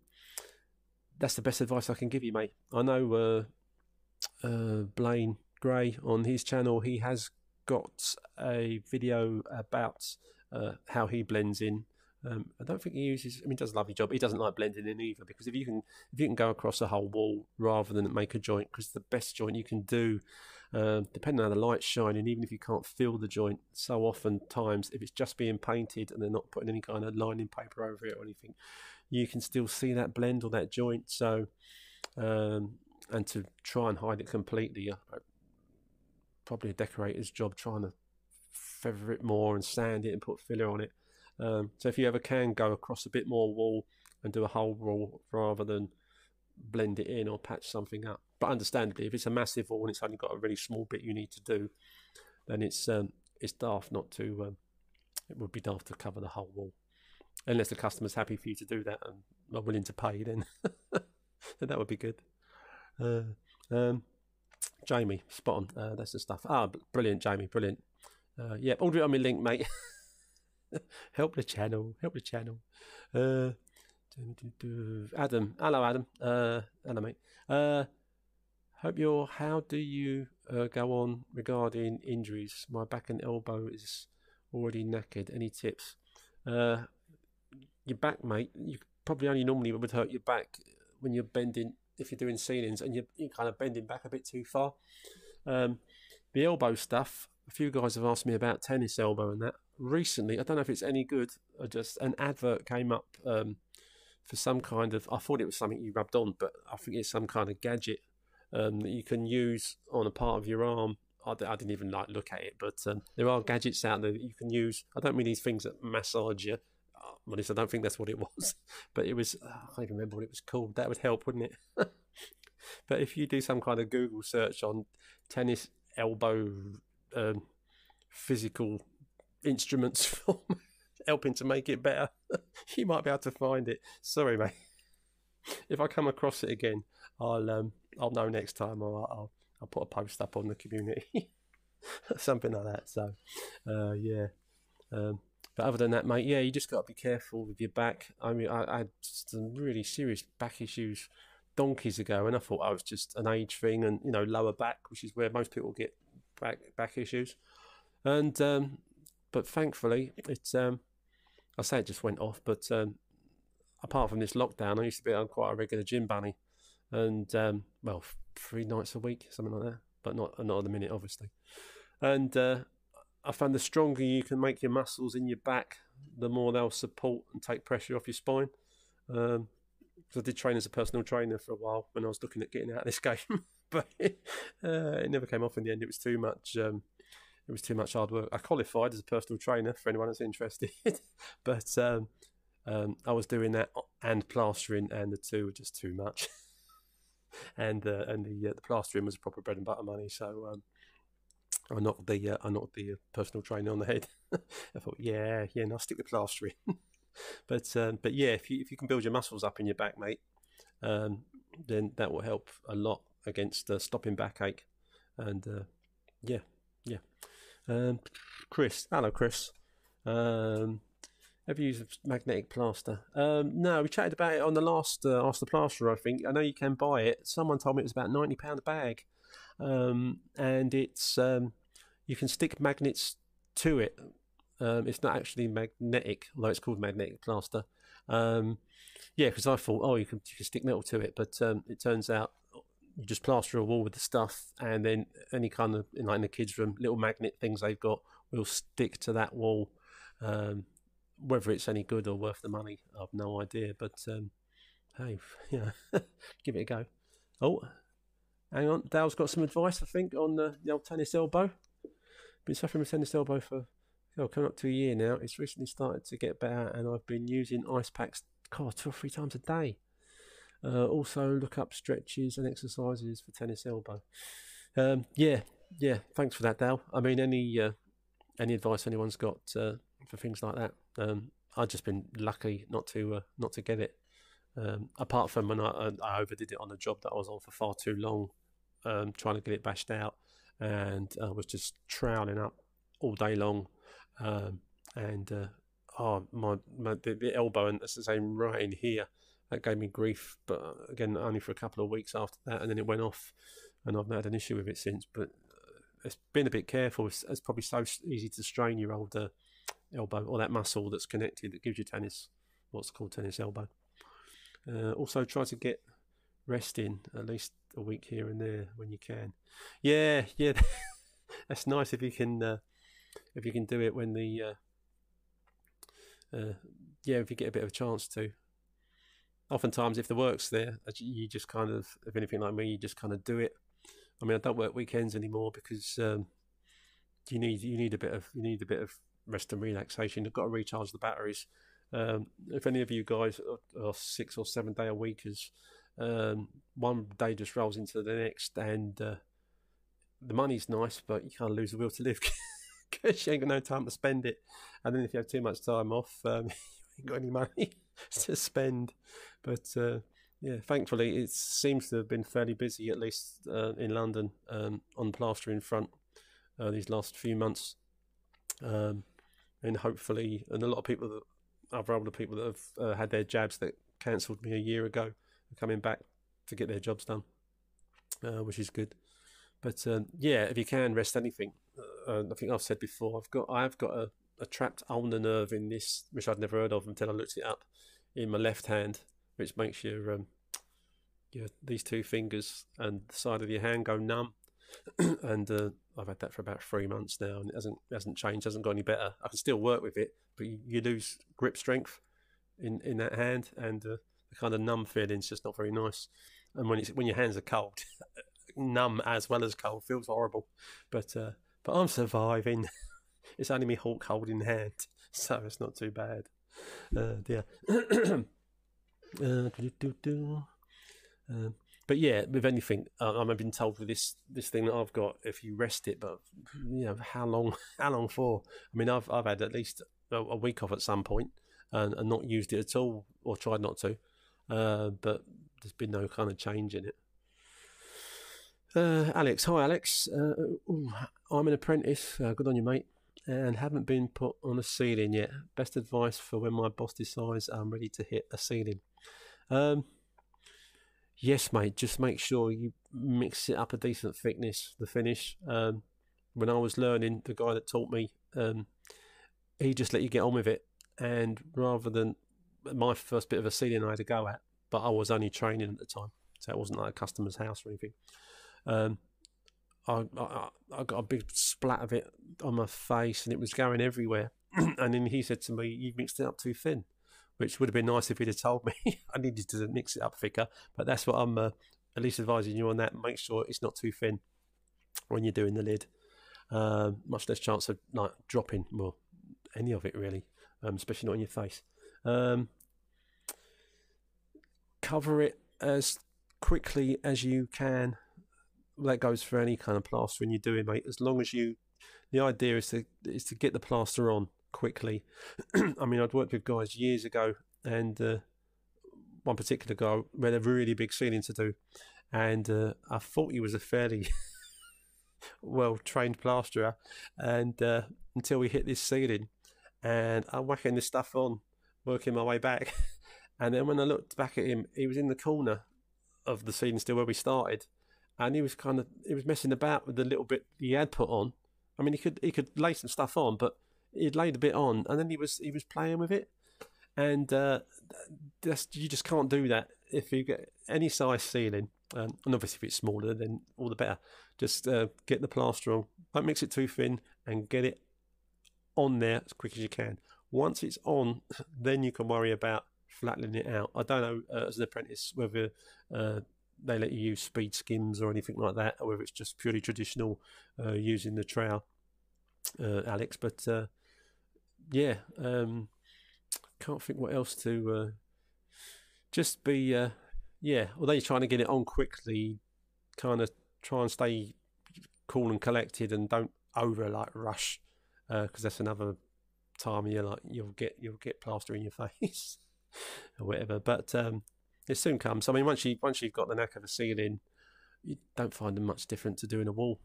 that's the best advice I can give you, mate. I know uh, uh, Blaine Gray on his channel, he has got a video about uh, how he blends in um, I don't think he uses. I mean, he does a lovely job. He doesn't like blending in either because if you can, if you can go across a whole wall rather than make a joint, because the best joint you can do, uh, depending on how the light's shining, even if you can't feel the joint, so often times if it's just being painted and they're not putting any kind of lining paper over it or anything, you can still see that blend or that joint. So, um, and to try and hide it completely, uh, probably a decorator's job trying to feather it more and sand it and put filler on it um, so if you ever can go across a bit more wall and do a whole wall rather than blend it in or patch something up. But understandably, if it's a massive wall and it's only got a really small bit you need to do, then it's um, it's daft not to. Um, it would be daft to cover the whole wall, unless the customer's happy for you to do that and are willing to pay. Then, that would be good. Uh, um, Jamie, spot on. Uh, that's the stuff. Ah, brilliant, Jamie, brilliant. Uh, yeah, order it on my link, mate. help the channel, help the channel. Uh, Adam, hello Adam. Uh, hello mate. Uh, hope you're. How do you uh, go on regarding injuries? My back and elbow is already knackered. Any tips? Uh, your back, mate. You probably only normally would hurt your back when you're bending if you're doing ceilings and you're, you're kind of bending back a bit too far. Um, the elbow stuff. A few guys have asked me about tennis elbow and that recently, I don't know if it's any good, I just an advert came up um, for some kind of. I thought it was something you rubbed on, but I think it's some kind of gadget um, that you can use on a part of your arm. I, I didn't even like look at it, but um, there are gadgets out there that you can use. I don't mean these things that massage you. Well, I don't think that's what it was, but it was. Uh, I can't even remember what it was called. That would help, wouldn't it? but if you do some kind of Google search on tennis elbow um, physical instruments for helping to make it better, you might be able to find it. Sorry, mate. If I come across it again, I'll um, I'll know next time, or I'll I'll put a post up on the community, something like that. So, uh, yeah. Um, but other than that, mate, yeah, you just got to be careful with your back. I mean, I, I had some really serious back issues donkeys ago, and I thought I was just an age thing, and you know, lower back, which is where most people get back back issues. And um, but thankfully, it's um, I say it just went off, but um, apart from this lockdown, I used to be on quite a regular gym bunny, and um, well, three nights a week, something like that, but not not at the minute, obviously. And uh, I found the stronger you can make your muscles in your back, the more they'll support and take pressure off your spine. Um, I did train as a personal trainer for a while when I was looking at getting out of this game, but uh, it never came off in the end. It was too much. Um, it was too much hard work. I qualified as a personal trainer for anyone that's interested, but um, um, I was doing that and plastering, and the two were just too much. and uh, and the uh, the plastering was proper bread and butter money, so um, I knocked the uh, I knocked the uh, personal trainer on the head. I thought, yeah, yeah, and I'll stick with plastering. but um, but yeah, if you if you can build your muscles up in your back, mate, um, then that will help a lot against uh, stopping backache. And uh, yeah, yeah. Um, Chris, hello, Chris. Um, have you used magnetic plaster? Um, no, we chatted about it on the last uh, Ask the Plasterer, I think. I know you can buy it. Someone told me it was about £90 a bag. Um, and it's um, you can stick magnets to it. Um, it's not actually magnetic, although it's called magnetic plaster. Um, yeah, because I thought, oh, you can, you can stick metal to it, but um, it turns out you just plaster a wall with the stuff, and then any kind of in, like in the kids' room, little magnet things they've got will stick to that wall. Um, whether it's any good or worth the money, I've no idea. But um, hey, yeah, give it a go. Oh, hang on, Dale's got some advice, I think, on the, the old tennis elbow. Been suffering with tennis elbow for oh, coming up to a year now. It's recently started to get better, and I've been using ice packs God, two or three times a day. Uh, also, look up stretches and exercises for tennis elbow. Um, yeah, yeah. Thanks for that, Dale. I mean, any uh, any advice anyone's got uh, for things like that? Um, I've just been lucky not to uh, not to get it. Um, apart from when I, I overdid it on a job that I was on for far too long, um, trying to get it bashed out, and I was just troweling up all day long, um, and uh, oh my, my the, the, elbow and it's the same right in here that gave me grief. But uh, again, only for a couple of weeks after that, and then it went off, and I've not had an issue with it since. But uh, it's been a bit careful. It's, it's probably so easy to strain your old uh, elbow or that muscle that's connected that gives you tennis, what's called tennis elbow. Uh, also, try to get rest in at least a week here and there when you can. Yeah, yeah, that's nice if you can uh, if you can do it when the uh, uh, yeah if you get a bit of a chance to. Oftentimes, if the work's there, you just kind of, if anything like me, you just kind of do it. I mean, I don't work weekends anymore because um, you need you need a bit of you need a bit of rest and relaxation. You've got to recharge the batteries. Um, if any of you guys are, are six or seven day a weekers, um, one day just rolls into the next, and uh, the money's nice, but you can't lose the will to live because you ain't got no time to spend it. And then if you have too much time off, um, you ain't got any money to spend. But uh, yeah, thankfully, it seems to have been fairly busy, at least uh, in London, um, on plastering front uh, these last few months. Um, and hopefully, and a lot of people, that, I've other older people that have uh, had their jabs that cancelled me a year ago, are coming back to get their jobs done, uh, which is good. But um, yeah, if you can rest anything, uh, I think I've said before, I've got I've got a, a trapped ulnar nerve in this, which I'd never heard of until I looked it up, in my left hand, which makes your um, your these two fingers and the side of your hand go numb. and uh, I've had that for about three months now, and it hasn't hasn't changed, hasn't got any better. I can still work with it, but you, you lose grip strength in in that hand, and uh, the kind of numb feeling's just not very nice. And when it's when your hands are cold, numb as well as cold feels horrible. But uh, but I'm surviving. it's only me Hulk holding hand, so it's not too bad. Uh, yeah. uh, do. Um, but yeah, with anything, uh, I'm been told with this this thing that I've got, if you rest it, but you know how long? How long for? I mean, I've I've had at least a, a week off at some point and, and, not used it at all, or tried not to. Uh, but there's been no kind of change in it. Uh, Alex, hi Alex. Uh, ooh, I'm an apprentice. Uh, good on you, mate. And haven't been put on a ceiling yet. Best advice for when my boss decides I'm ready to hit a ceiling. Um, Yes, mate. Just make sure you mix it up a decent thickness. The finish. Um, when I was learning, the guy that taught me, um, he just let you get on with it. And rather than my first bit of a ceiling I had to go at, but I was only training at the time. so it wasn't like a customer's house or anything. Um, I, I I got a big splat of it on my face, and it was going everywhere. and then he said to me, "You mixed it up too thin," which would have been nice if he'd have told me. I needed to mix it up thicker, but that's what I'm uh, at least advising you on that. Make sure it's not too thin when you're doing the lid. Uh, much less chance of like dropping, well, any of it really, um, especially not in your face. Um, cover it as quickly as you can. That goes for any kind of plastering you're doing, mate. As long as you, the idea is to is to get the plaster on quickly. I mean, I'd worked with guys years ago, and uh, one particular guy we had a really big ceiling to do, and uh, I thought he was a fairly well trained plasterer, and uh, until we hit this ceiling, and I'm whacking this stuff on, working my way back, and then when I looked back at him, he was in the corner of the ceiling still where we started, and he was kind of he was messing about with the little bit he had put on. I mean, he could he could lay some stuff on, but he'd laid a bit on, and then he was he was playing with it, and uh, that's you just can't do that if you get any size ceiling. Um, and obviously, if it's smaller, then all the better. Just uh, get the plaster on, don't mix it too thin, and get it on there as quick as you can. Once it's on, then you can worry about flattening it out. I don't know uh, as an apprentice whether uh, they let you use speed skims or anything like that, or whether it's just purely traditional uh, using the trowel, uh, Alex. But uh, yeah, um, can't think what else to uh, just be. Uh, yeah, although you're trying to get it on quickly, kind of try and stay cool and collected, and don't over like rush, because uh, that's another time you like you'll get you'll get plaster in your face or whatever. But um, it soon comes. I mean, once you once you've got the knack of a ceiling, you don't find them much different to doing a wall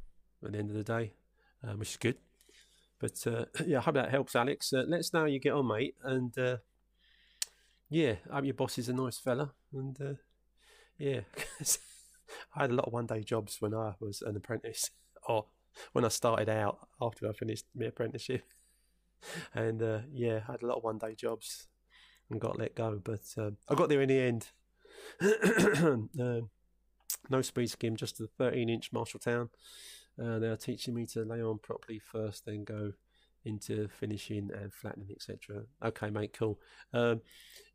at the end of the day, um, which is good. But uh, yeah, I hope that helps, Alex. Uh, let us know how you get on, mate. And uh, yeah, I hope your boss is a nice fella. And uh, yeah, I had a lot of one day jobs when I was an apprentice, or when I started out after I finished my apprenticeship. And uh, yeah, I had a lot of one day jobs and got let go. But um, I got there in the end. Um, no speed skim, just a 13 inch Marshalltown. Uh, they are teaching me to lay on properly first, then go into finishing and flattening, etc. Okay, mate, cool. Um,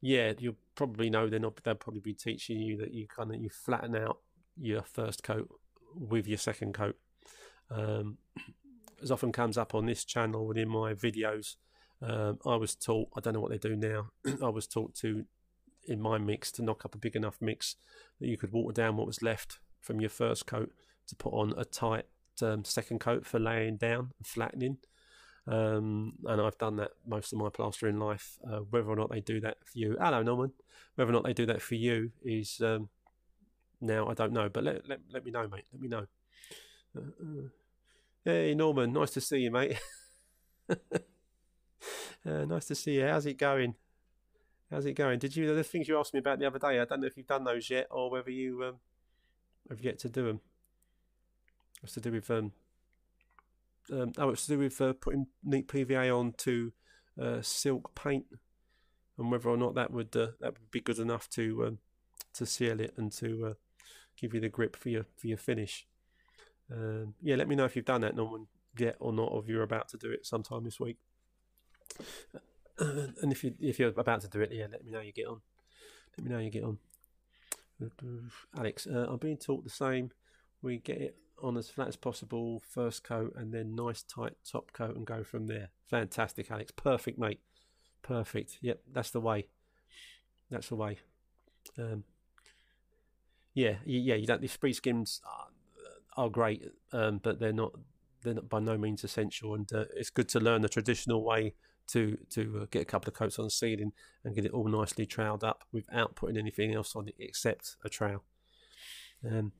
yeah, you'll probably know they're not. They'll probably be teaching you that you kind of you flatten out your first coat with your second coat. Um, as often comes up on this channel within my videos, um, I was taught. I don't know what they do now. I was taught to in my mix to knock up a big enough mix that you could water down what was left from your first coat to put on a tight um, second coat for laying down and flattening. Um, and I've done that most of my plastering life. Uh, whether or not they do that for you, hello Norman. Whether or not they do that for you is um, now I don't know. But let, let let me know, mate. Let me know. Uh, uh. Hey Norman, nice to see you, mate. Uh, nice to see you. How's it going? How's it going? Did you the things you asked me about the other day? I don't know if you've done those yet, or whether you um, have yet to do them. It's to do with um, um oh, it's to do with uh, putting neat PVA onto uh, silk paint, and whether or not that would uh, that would be good enough to um, to seal it and to uh, give you the grip for your for your finish. Um, yeah, let me know if you've done that, Norman, yet or not, or if you're about to do it sometime this week. And if you if you're about to do it, yeah, let me know you get on. Let me know you get on. Alex, uh, I'm being taught the same. We get it on as flat as possible, first coat, and then nice tight top coat, and go from there. Fantastic, Alex. Perfect, mate. Perfect. Yep, that's the way. That's the way. Um, yeah, yeah. You don't. The speed skims are, are great, um, but they're not. They're by no means essential, and uh, it's good to learn the traditional way to to uh, get a couple of coats on the ceiling and get it all nicely troweled up without putting anything else on it except a trowel. Um,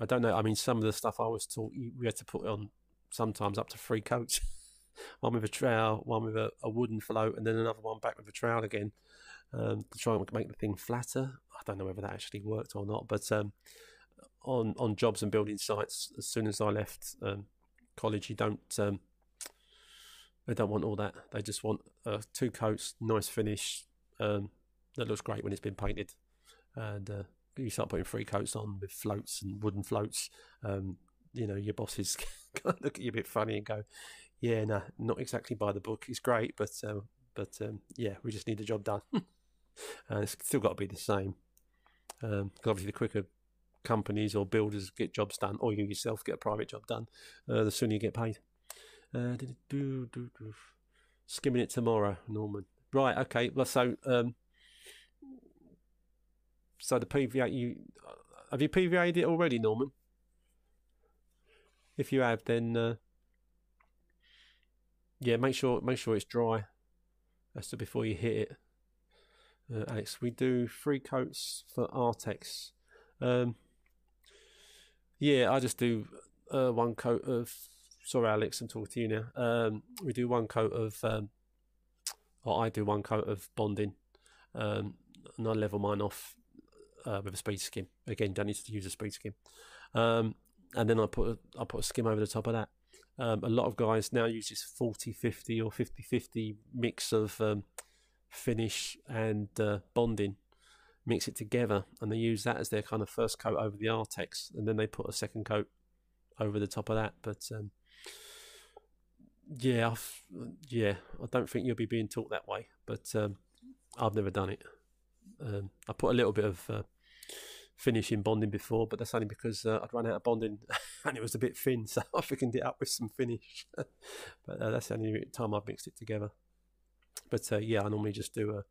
I don't know. I mean, some of the stuff I was taught, we had to put on sometimes up to three coats. one with a trowel, one with a, a, wooden float, and then another one back with a trowel again um, to try and make the thing flatter. I don't know whether that actually worked or not, but um, on on jobs and building sites, as soon as I left um, college, you don't um, they don't want all that. They just want uh, two coats, nice finish. Um, that looks great when it's been painted, and uh, you start putting three coats on with floats and wooden floats, um, you know, your bosses look at you a bit funny and go, "Yeah, no, not exactly by the book. It's great, but um, but um, yeah, we just need the job done." and it's still got to be the same. Um, obviously, the quicker companies or builders get jobs done, or you yourself get a private job done, uh, the sooner you get paid. Uh, skimming it tomorrow, Norman. Right, okay. Well, so um, so the PVA, you have you PVA'd it already, Norman? If you have, then uh, yeah, make sure make sure it's dry. That's before you hit it. Uh, Alex, we do three coats for Artex. Um, yeah, I just do uh, one coat of. Sorry, Alex, I'm talking to you now. Um, we do one coat of, um, or I do one coat of bonding, um, and I level mine off uh, with a speed skim. Again, don't need to use a speed skim. Um, and then I put a, I put a skim over the top of that. Um, a lot of guys now use this 40-50 or 50-50 mix of um, finish and uh, bonding mix it together, and they use that as their kind of first coat over the Artex, and then they put a second coat over the top of that. But um, yeah, I've, yeah, I don't think you'll be being taught that way, but um, I've never done it. Um, I put a little bit of uh, finishing bonding before, but that's only because uh, I'd run out of bonding and it was a bit thin, so I thickened it up with some finish. but uh, that's the only time I've mixed it together. But uh, yeah, I normally just do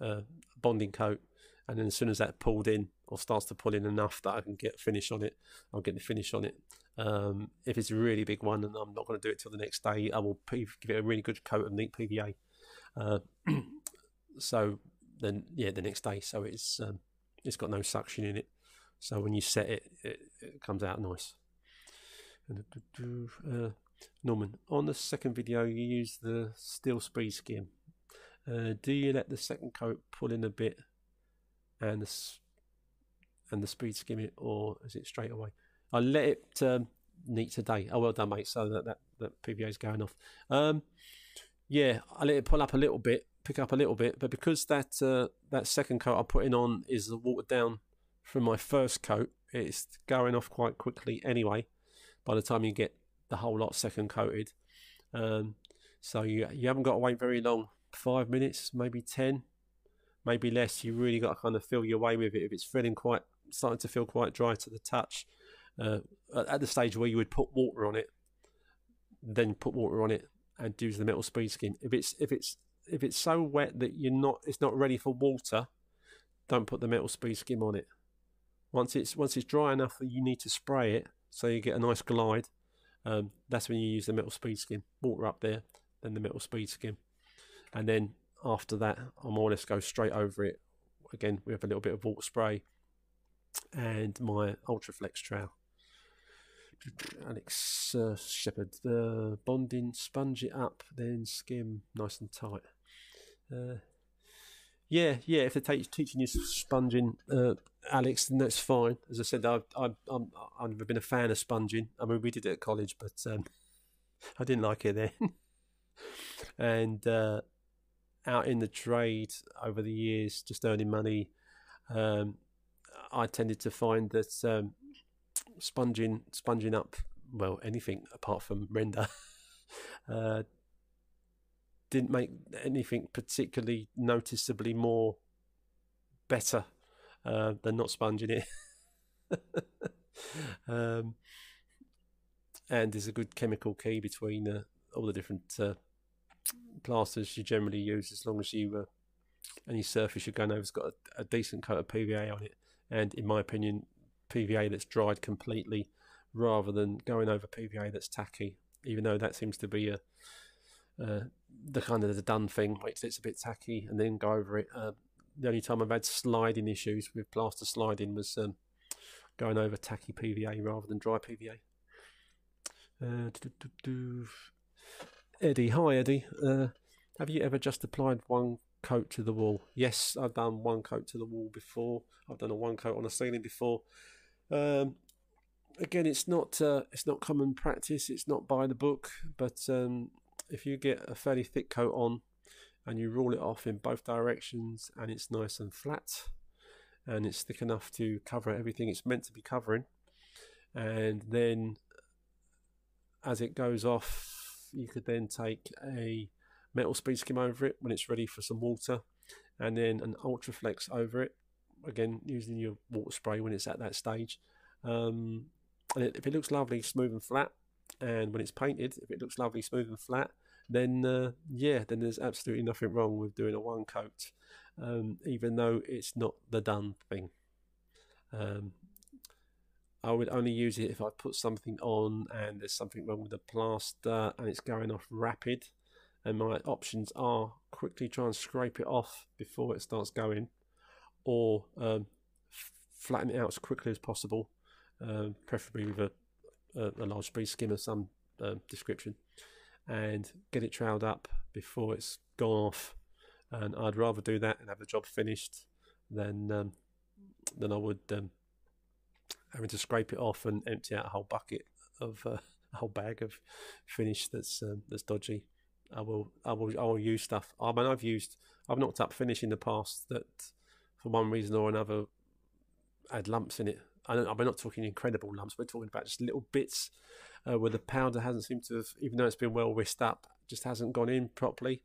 a, a bonding coat and then as soon as that pulled in or starts to pull in enough that I can get finish on it, I'll get the finish on it. Um, if it's a really big one and I'm not going to do it till the next day, I will give it a really good coat of neat PVA. Uh, so then, yeah, the next day, so it's um, it's got no suction in it. So when you set it, it, it comes out nice. Uh, Norman, on the second video, you use the steel speed skim. Uh, do you let the second coat pull in a bit and the and the speed skim it, or is it straight away? I let it um, neat today. Oh, well done, mate. So that that, that PVA is going off. Um, yeah, I let it pull up a little bit, pick up a little bit, but because that uh, that second coat I'm putting on is the watered down from my first coat, it's going off quite quickly anyway. By the time you get the whole lot second coated, um, so you you haven't got to wait very long, five minutes, maybe ten, maybe less. You really got to kind of feel your way with it. If it's feeling quite starting to feel quite dry to the touch, uh, at the stage where you would put water on it, then put water on it and use the metal speed skim. If it's if it's if it's so wet that you're not it's not ready for water, don't put the metal speed skim on it. Once it's once it's dry enough that you need to spray it, so you get a nice glide. Um, that's when you use the metal speed skim. Water up there, then the metal speed skim, and then after that, I more or less go straight over it. Again, we have a little bit of water spray and my Ultraflex trowel. Alex uh, Shepherd, the bonding, sponge it up, then skim nice and tight. Uh, yeah, yeah. If they're teaching you sponging, uh, Alex, then that's fine. As I said, I've, I've, I'm, I've never been a fan of sponging. I mean, we did it at college, but um, I didn't like it then. and uh, out in the trade over the years, just earning money, um, I tended to find that um, sponging, sponging up, well, anything apart from render, uh, didn't make anything particularly noticeably more better uh, than not sponging it. um, and there's a good chemical key between uh, all the different uh, plasters you generally use as long as you uh, any surface you're going over has got a, a, decent coat of PVA on it. And in my opinion PVA that's dried completely rather than going over PVA that's tacky even though that seems to be a uh, the kind of the done thing which it's a bit tacky and then go over it. Uh, the only time I've had sliding issues with plaster sliding was um, going over tacky PVA rather than dry PVA uh, Eddie, hi Eddie. Uh, have you ever just applied one coat to the wall? Yes, I've done one coat to the wall before. I've done a one coat on a ceiling before. Um, again, it's not uh, it's not common practice. It's not by the book. But um, if you get a fairly thick coat on and you roll it off in both directions and it's nice and flat, and it's thick enough to cover everything it's meant to be covering. And then as it goes off, you could then take a metal speed skim over it when it's ready for some water, and then an ultra flex over it. Again, using your water spray when it's at that stage. Um, and if it looks lovely, smooth and flat, and when it's painted, if it looks lovely, smooth and flat, then uh, yeah, then there's absolutely nothing wrong with doing a one coat, um, even though it's not the done thing. Um, I would only use it if I put something on and there's something wrong with the plaster and it's going off rapid. And my options are quickly try and scrape it off before it starts going, or um, flatten it out as quickly as possible, um, preferably with a, a, a, large speed skim of some uh, description and get it trailed up before it's gone off. And I'd rather do that and have the job finished than um, than I would um, having to scrape it off and empty out a whole bucket of uh, a whole bag of finish that's um, that's dodgy. I will I will I will use stuff. I mean I've used I've knocked up finish in the past that for one reason or another had lumps in it. I don't, I'm not talking incredible lumps. We're talking about just little bits uh, where the powder hasn't seemed to have, even though it's been well whisked up, just hasn't gone in properly.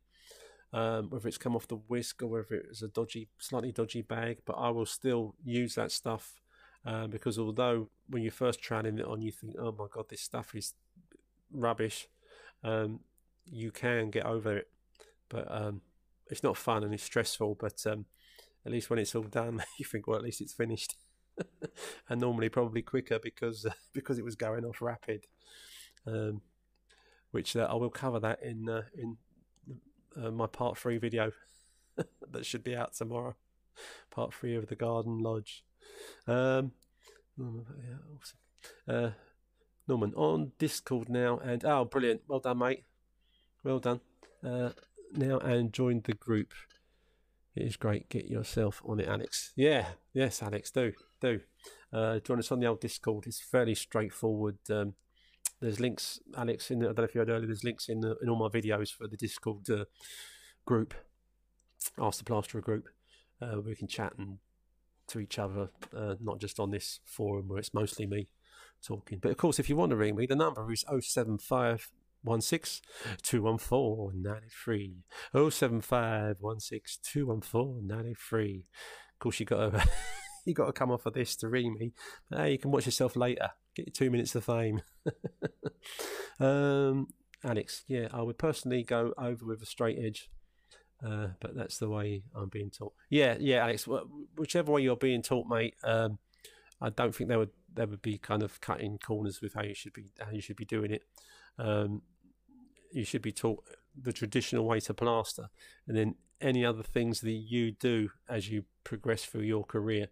Um, whether it's come off the whisk or whether it's a dodgy, slightly dodgy bag, but I will still use that stuff uh, because although when you're first trying it on, you think, "Oh my god, this stuff is rubbish," um, you can get over it, but um, it's not fun and it's stressful. But um, at least when it's all done, you think, "Well, at least it's finished." and normally probably quicker because uh, because it was going off rapid. Um, which uh, I will cover that in uh, in uh, my part three video that should be out tomorrow. Part three of the Garden Lodge. Um, uh, Norman on Discord now, and oh, brilliant! Well done, mate. Well done. Uh, now and join the group. It is great. Get yourself on it, Alex. Yeah, yes, Alex. Do do. Uh, join us on the old Discord. It's fairly straightforward. Um, there's links, Alex. In the, I don't know if you heard earlier. There's links in the, in all my videos for the Discord uh, group, Ask the Plasterer group. Uh, we can chat and to each other, uh, not just on this forum where it's mostly me talking. But of course, if you want to ring me, the number is 075 16 214 075 16 214 Of course, you got to. you got to come off of this to ring me. Hey, you can watch yourself later. Get your two minutes of fame. um, Alex, yeah, I would personally go over with a straight edge, uh, but that's the way I'm being taught. Yeah, yeah, Alex, whichever way you're being taught, mate. Um, I don't think there would there would be kind of cutting corners with how you should be how you should be doing it. Um, you should be taught the traditional way to plaster, and then any other things that you do as you progress through your career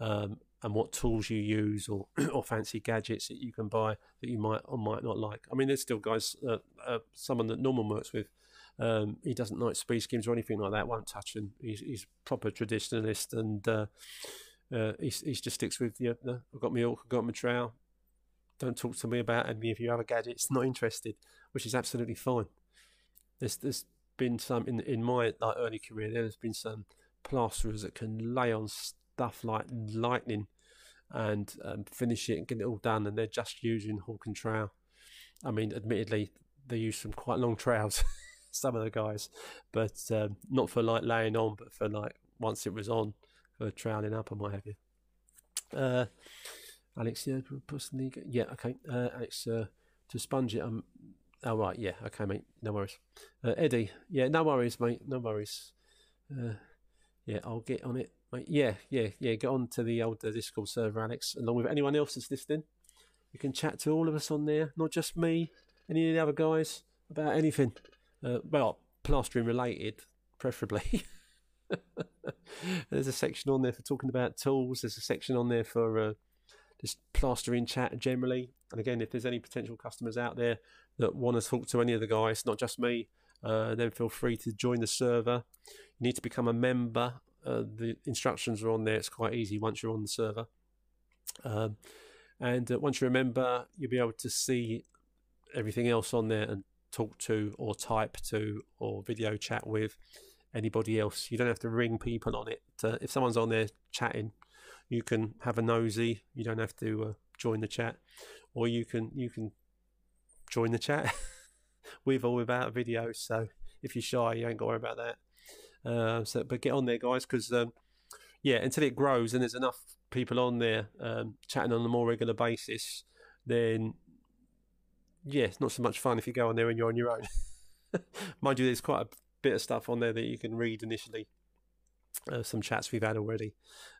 um, and what tools you use or or fancy gadgets that you can buy that you might or might not like. I mean, there's still guys, uh, uh, someone that Norman works with. Um, he doesn't like speed skims or anything like that. Won't touch them. He's, he's proper traditionalist, and uh, uh, he, just sticks with you. Know, I've got my hook, I've got my trowel. Don't talk to me about any of your other gadgets. Not interested, which is absolutely fine. There's there's been some in in my like early career. There's been some plasterers that can lay on stuff like lightning and um, finish it and get it all done, and they're just using hook and trowel. I mean, admittedly, they use some quite long trowels, some of the guys, but um, not for like laying on, but for like once it was on for troweling up and what have you. Uh, Alex, yeah, personally, yeah, okay. Uh, Alex, uh, to sponge it, um, oh right, yeah, okay, mate, no worries. Uh, Eddie, yeah, no worries, mate, no worries. Uh, yeah, I'll get on it mate. yeah, yeah, yeah. Get on to the old uh, Discord server, Alex, along with anyone else that's listening. You can chat to all of us on there, not just me, any of the other guys, about anything. Uh, well, plastering related, preferably. There's a section on there for talking about tools. There's a section on there for uh, just plastering chat generally. And again, if there's any potential customers out there that want to talk to any of the guys, not just me, uh, then feel free to join the server. You need to become a member uh, the instructions are on there. It's quite easy once you're on the server. Um, and uh, once you remember, you'll be able to see everything else on there and talk to or type to or video chat with anybody else. You don't have to ring people on it. Uh, if someone's on there chatting, you can have a nosy. You don't have to uh, join the chat, or you can you can join the chat with or without a video. So if you're shy, you ain't got to worry about that. Uh, so, but get on there, guys, because um, yeah, until it grows and there's enough people on there um, chatting on a more regular basis, then yeah, it's not so much fun if you go on there and you're on your own. Mind you, there's quite a bit of stuff on there that you can read initially. Uh, some chats we've had already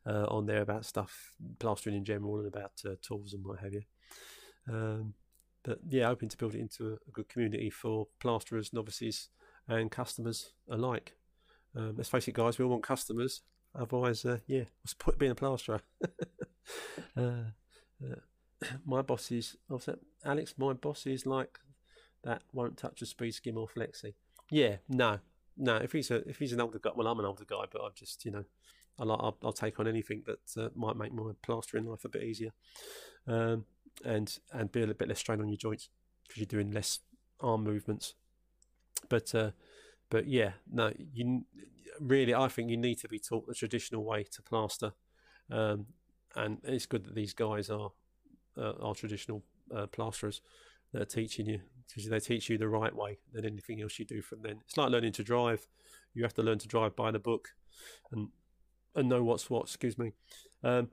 uh, on there about stuff, plastering in general, and about uh, tools and what have you. Um, but yeah, hoping to build it into a, a, good community for plasterers, novices, and customers alike. Um, let's face it, guys, we all want customers. Otherwise, uh, yeah, what's the point being a plasterer? Uh, uh, my boss is, what's? Alex, my boss is like that, won't touch a speed skim or flexi. Yeah, no, no. If he's a if he's an older guy, well, I'm an older guy, but I've just you know, I'll I'll, I'll take on anything that uh, might make my plastering life a bit easier, um, and and be a little bit less strain on your joints because you're doing less arm movements. But uh, but yeah, no, you really I think you need to be taught the traditional way to plaster, um, and it's good that these guys are uh, are traditional uh, plasterers that are teaching you because they teach you the right way than anything else you do from then. It's like learning to drive. You have to learn to drive by the book and and know what's what. Excuse me. Um,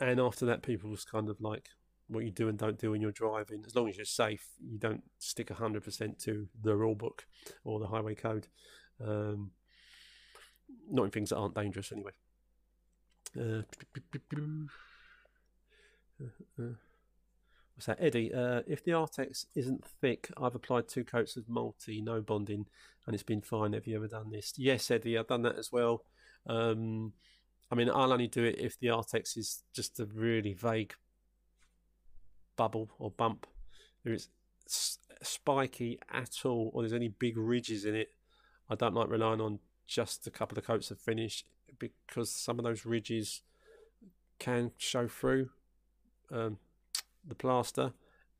and after that, people's kind of like what you do and don't do when you're driving. As long as you're safe, you don't stick hundred percent to the rule book or the highway code. Um, not in things that aren't dangerous, anyway. Uh, uh, uh. What's that, Eddie? Uh, if the Artex isn't thick, I've applied two coats of multi, no bonding, and it's been fine. Have you ever done this? Yes, Eddie, I've done that as well. Um, I mean, I'll only do it if the Artex is just a really vague bubble or bump. If it's spiky at all, or there's any big ridges in it, I don't like relying on just a couple of coats of finish because some of those ridges can show through. Um, the plaster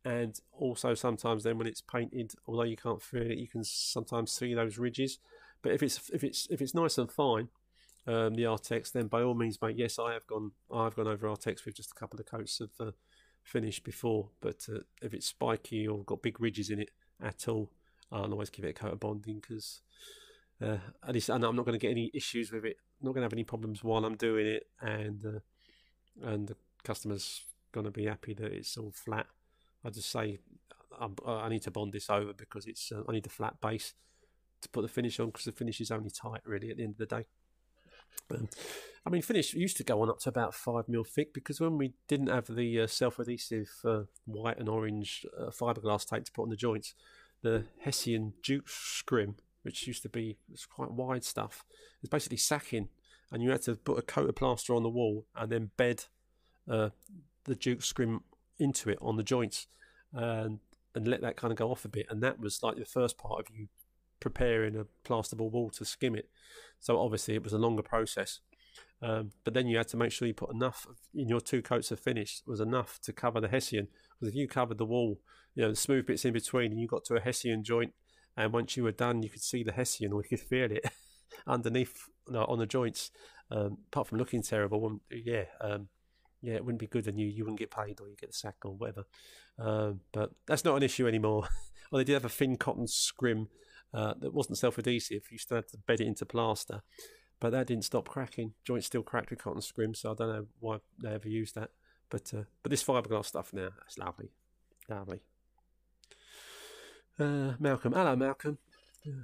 and also sometimes then when it's painted although you can't feel it you can sometimes see those ridges. But if it's if it's if it's nice and fine um, the Artex then by all means mate yes I have gone I've gone over Artex with just a couple of coats of uh, finish before but uh, if it's spiky or got big ridges in it at all I'll always give it a coat of bonding because uh, at least and I'm not going to get any issues with it not going to have any problems while I'm doing it and uh, and the customers going to be happy that it's all flat. I just say I, I need to bond this over because it's uh, I need a flat base to put the finish on because the finish is only tight really at the end of the day. Um, I mean, finish used to go on up to about five mil thick because when we didn't have the uh, self-adhesive uh, white and orange uh, fiberglass tape to put on the joints, the Hessian jute scrim, which used to be quite wide stuff, is basically sacking, and you had to put a coat of plaster on the wall and then bed uh, the jute scrim into it on the joints and and let that kind of go off a bit. And that was like the first part of you preparing a plasterboard wall to skim it. So obviously it was a longer process. Um, but then you had to make sure you put enough in your two coats of finish was enough to cover the Hessian. Because if you covered the wall, you know, the smooth bits in between, and you got to a Hessian joint, and once you were done, you could see the Hessian or you could feel it underneath on the joints. Um, apart from looking terrible, yeah, um, yeah, it wouldn't be good, and you you wouldn't get paid or you get the sack or whatever. Um, but that's not an issue anymore. well, they did have a thin cotton scrim uh, that wasn't self-adhesive. You still had to bed it into plaster, but that didn't stop cracking. Joints still cracked with cotton scrim, so I don't know why they ever used that. But uh, but this fiberglass stuff now, that's lovely, lovely. Uh, Malcolm, hello Malcolm.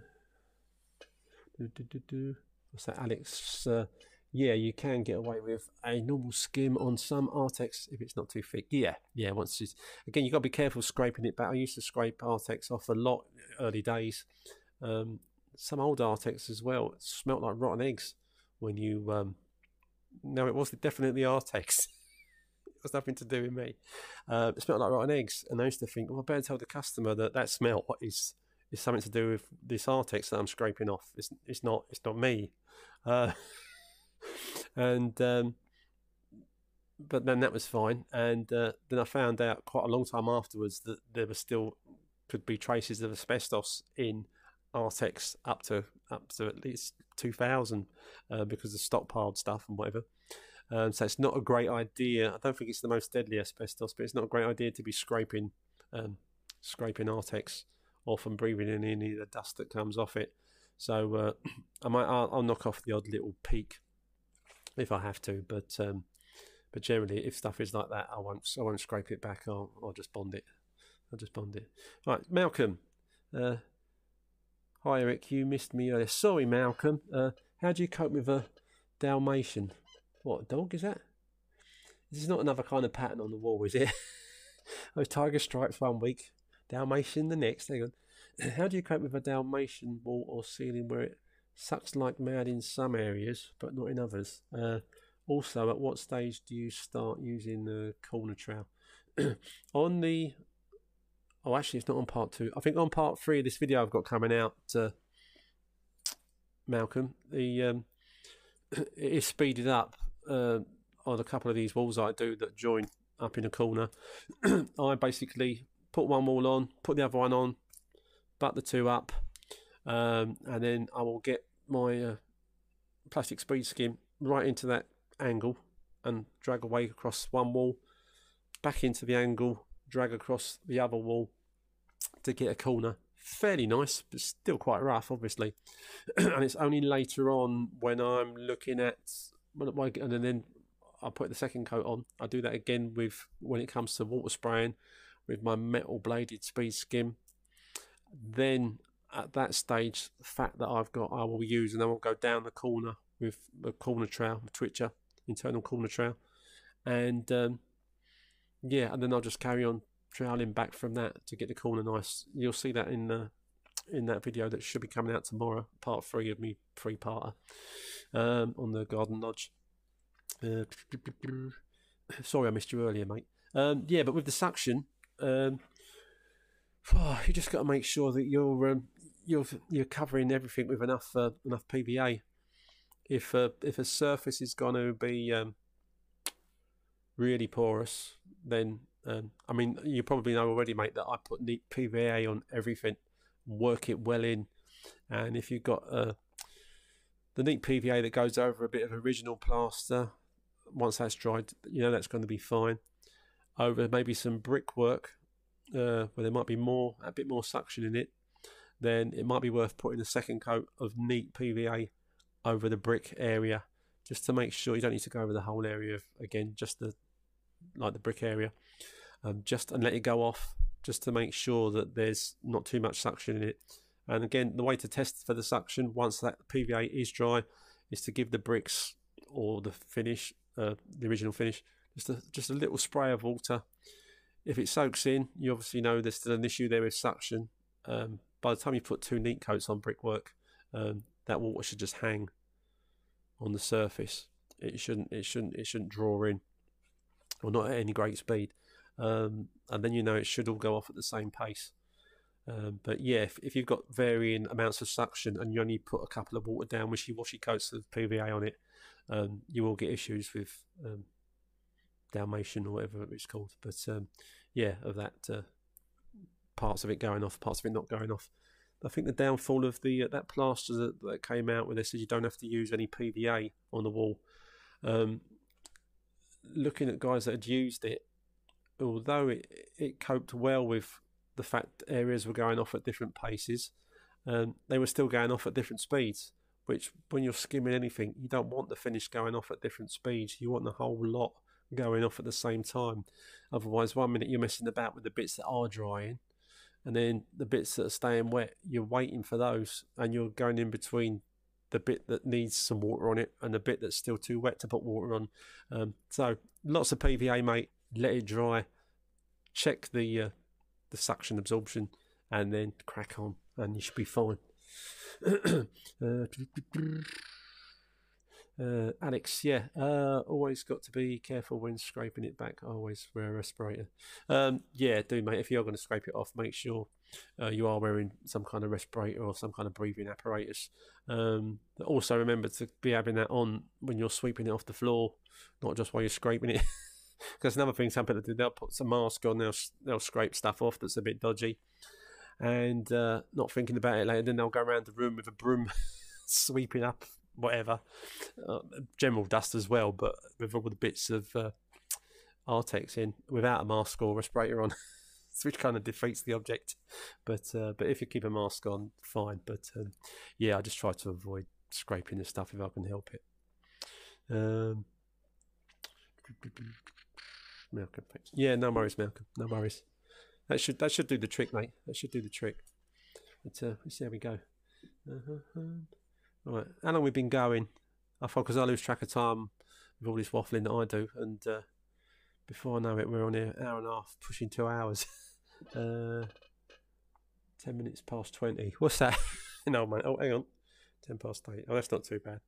What's that, Alex? Yeah, you can get away with a normal skim on some Artex if it's not too thick. Yeah, yeah. Once it's again, you've got to be careful scraping it back. I used to scrape Artex off a lot early days. Um, some old Artex as well it smelt like rotten eggs when you. Um, no, it was definitely Artex. it was nothing to do with me. Uh, it smelled like rotten eggs, and I used to think, well, I better tell the customer that that smell is is something to do with this Artex that I'm scraping off. It's it's not it's not me. Uh, and um, but then that was fine. And uh, then I found out quite a long time afterwards that there were still could be traces of asbestos in Artex up to up to at least two thousand uh, because of stockpiled stuff and whatever. Um, so it's not a great idea. I don't think it's the most deadly asbestos, but it's not a great idea to be scraping um, scraping Artex off and breathing in any of the dust that comes off it. So uh, I might I'll, I'll, knock off the odd little peak if I have to, but um, but generally if stuff is like that, I won't I won't scrape it back. I'll I'll just bond it. I'll just bond it. Right, Malcolm. Uh, hi Eric, you missed me earlier. Sorry, Malcolm. Uh, how do you cope with a Dalmatian? What dog is that? This is not another kind of pattern on the wall, is it? oh, tiger stripes one week, Dalmatian the next. Hang on. How do you cope with a Dalmatian wall or ceiling where it sucks like mad in some areas but not in others? Uh, also, at what stage do you start using the corner trowel? on the oh, actually, it's not on part two. I think on part three of this video I've got coming out, uh, Malcolm, the um, it is speeded up uh, on a couple of these walls I do that join up in a corner. I basically put one wall on, put the other one on, butt the two up, um, and then I will get my uh, plastic speed skim right into that angle and drag away across one wall, back into the angle, drag across the other wall to get a corner. Fairly nice, but still quite rough, obviously. and it's only later on when I'm looking at, and then I put the second coat on. I do that again with when it comes to water spraying with my metal bladed speed skim then at that stage, the fat that I've got, I will use, and then I'll go down the corner with the corner trowel, the twitcher, internal corner trowel, and um, yeah, and then I'll just carry on troweling back from that to get the corner nice. You'll see that in the in that video that should be coming out tomorrow, part three of me three parter um, on the garden lodge. Uh, sorry, I missed you earlier, mate. Um, yeah, but with the suction, um, oh, you just got to make sure that you're um, you're you're covering everything with enough uh, enough PVA. If uh, if a surface is going to be um, really porous, then um, I mean you probably know already, mate, that I put neat PVA on everything, work it well in, and if you've got uh, the neat PVA that goes over a bit of original plaster, once that's dried, you know that's going to be fine. Over maybe some brickwork uh, where there might be more a bit more suction in it, then it might be worth putting a second coat of neat PVA over the brick area just to make sure you don't need to go over the whole area of, again just the like the brick area um, just and let it go off just to make sure that there's not too much suction in it and again the way to test for the suction once that PVA is dry is to give the bricks or the finish uh, the original finish just a just a little spray of water if it soaks in, you obviously know there's still an issue there with suction. Um, by the time you put two neat coats on brickwork, um, that water should just hang on the surface. It shouldn't. It shouldn't. It shouldn't draw in, or not at any great speed. Um, and then you know it should all go off at the same pace. Um, but yeah, if, if, you've got varying amounts of suction and you only put a couple of water down wishy-washy coats of PVA on it, um, you will get issues with um, Dalmatian or whatever it's called. But um, yeah, of that uh, parts of it going off, parts of it not going off. I think the downfall of the uh, that plaster that, that, came out where they said you don't have to use any PVA on the wall. Um, looking at guys that had used it, although it it coped well with the fact areas were going off at different paces, um, they were still going off at different speeds. Which, when you're skimming anything, you don't want the finish going off at different speeds. You want the whole lot going off at the same time. Otherwise, one minute you're messing about with the bits that are drying, and then the bits that are staying wet, you're waiting for those, and you're going in between the bit that needs some water on it and the bit that's still too wet to put water on. Um, so lots of PVA, mate. Let it dry. Check the uh, the suction absorption, and then crack on, and you should be fine. uh, uh, Alex, yeah, uh, always got to be careful when scraping it back. Always wear a respirator. Um, yeah, do mate. If you're going to scrape it off, make sure uh, you are wearing some kind of respirator or some kind of breathing apparatus. Um, also, remember to be having that on when you're sweeping it off the floor, not just while you're scraping it. Because another thing some people do, they'll put some mask on, they'll they'll scrape stuff off that's a bit dodgy, and uh, not thinking about it later. Then they'll go around the room with a broom, sweeping up whatever, uh, general dust as well, but with all the bits of uh, Artex in without a mask or respirator on, which kind of defeats the object. But uh, but if you keep a mask on, fine. But um, yeah, I just try to avoid scraping the stuff if I can help it. Um, Malcolm, thanks. Yeah, no worries, Malcolm. No worries. That should that should do the trick, mate. That should do the trick. But uh, let's see how we go. Uh-huh. Right, how long we've been going? I thought because I lose track of time with all this waffling that I do, and uh, before I know it, we're on an hour and a half, pushing two hours. uh, ten minutes past twenty. What's that? no, man. Oh, hang on. Ten past eight. Oh, that's not too bad.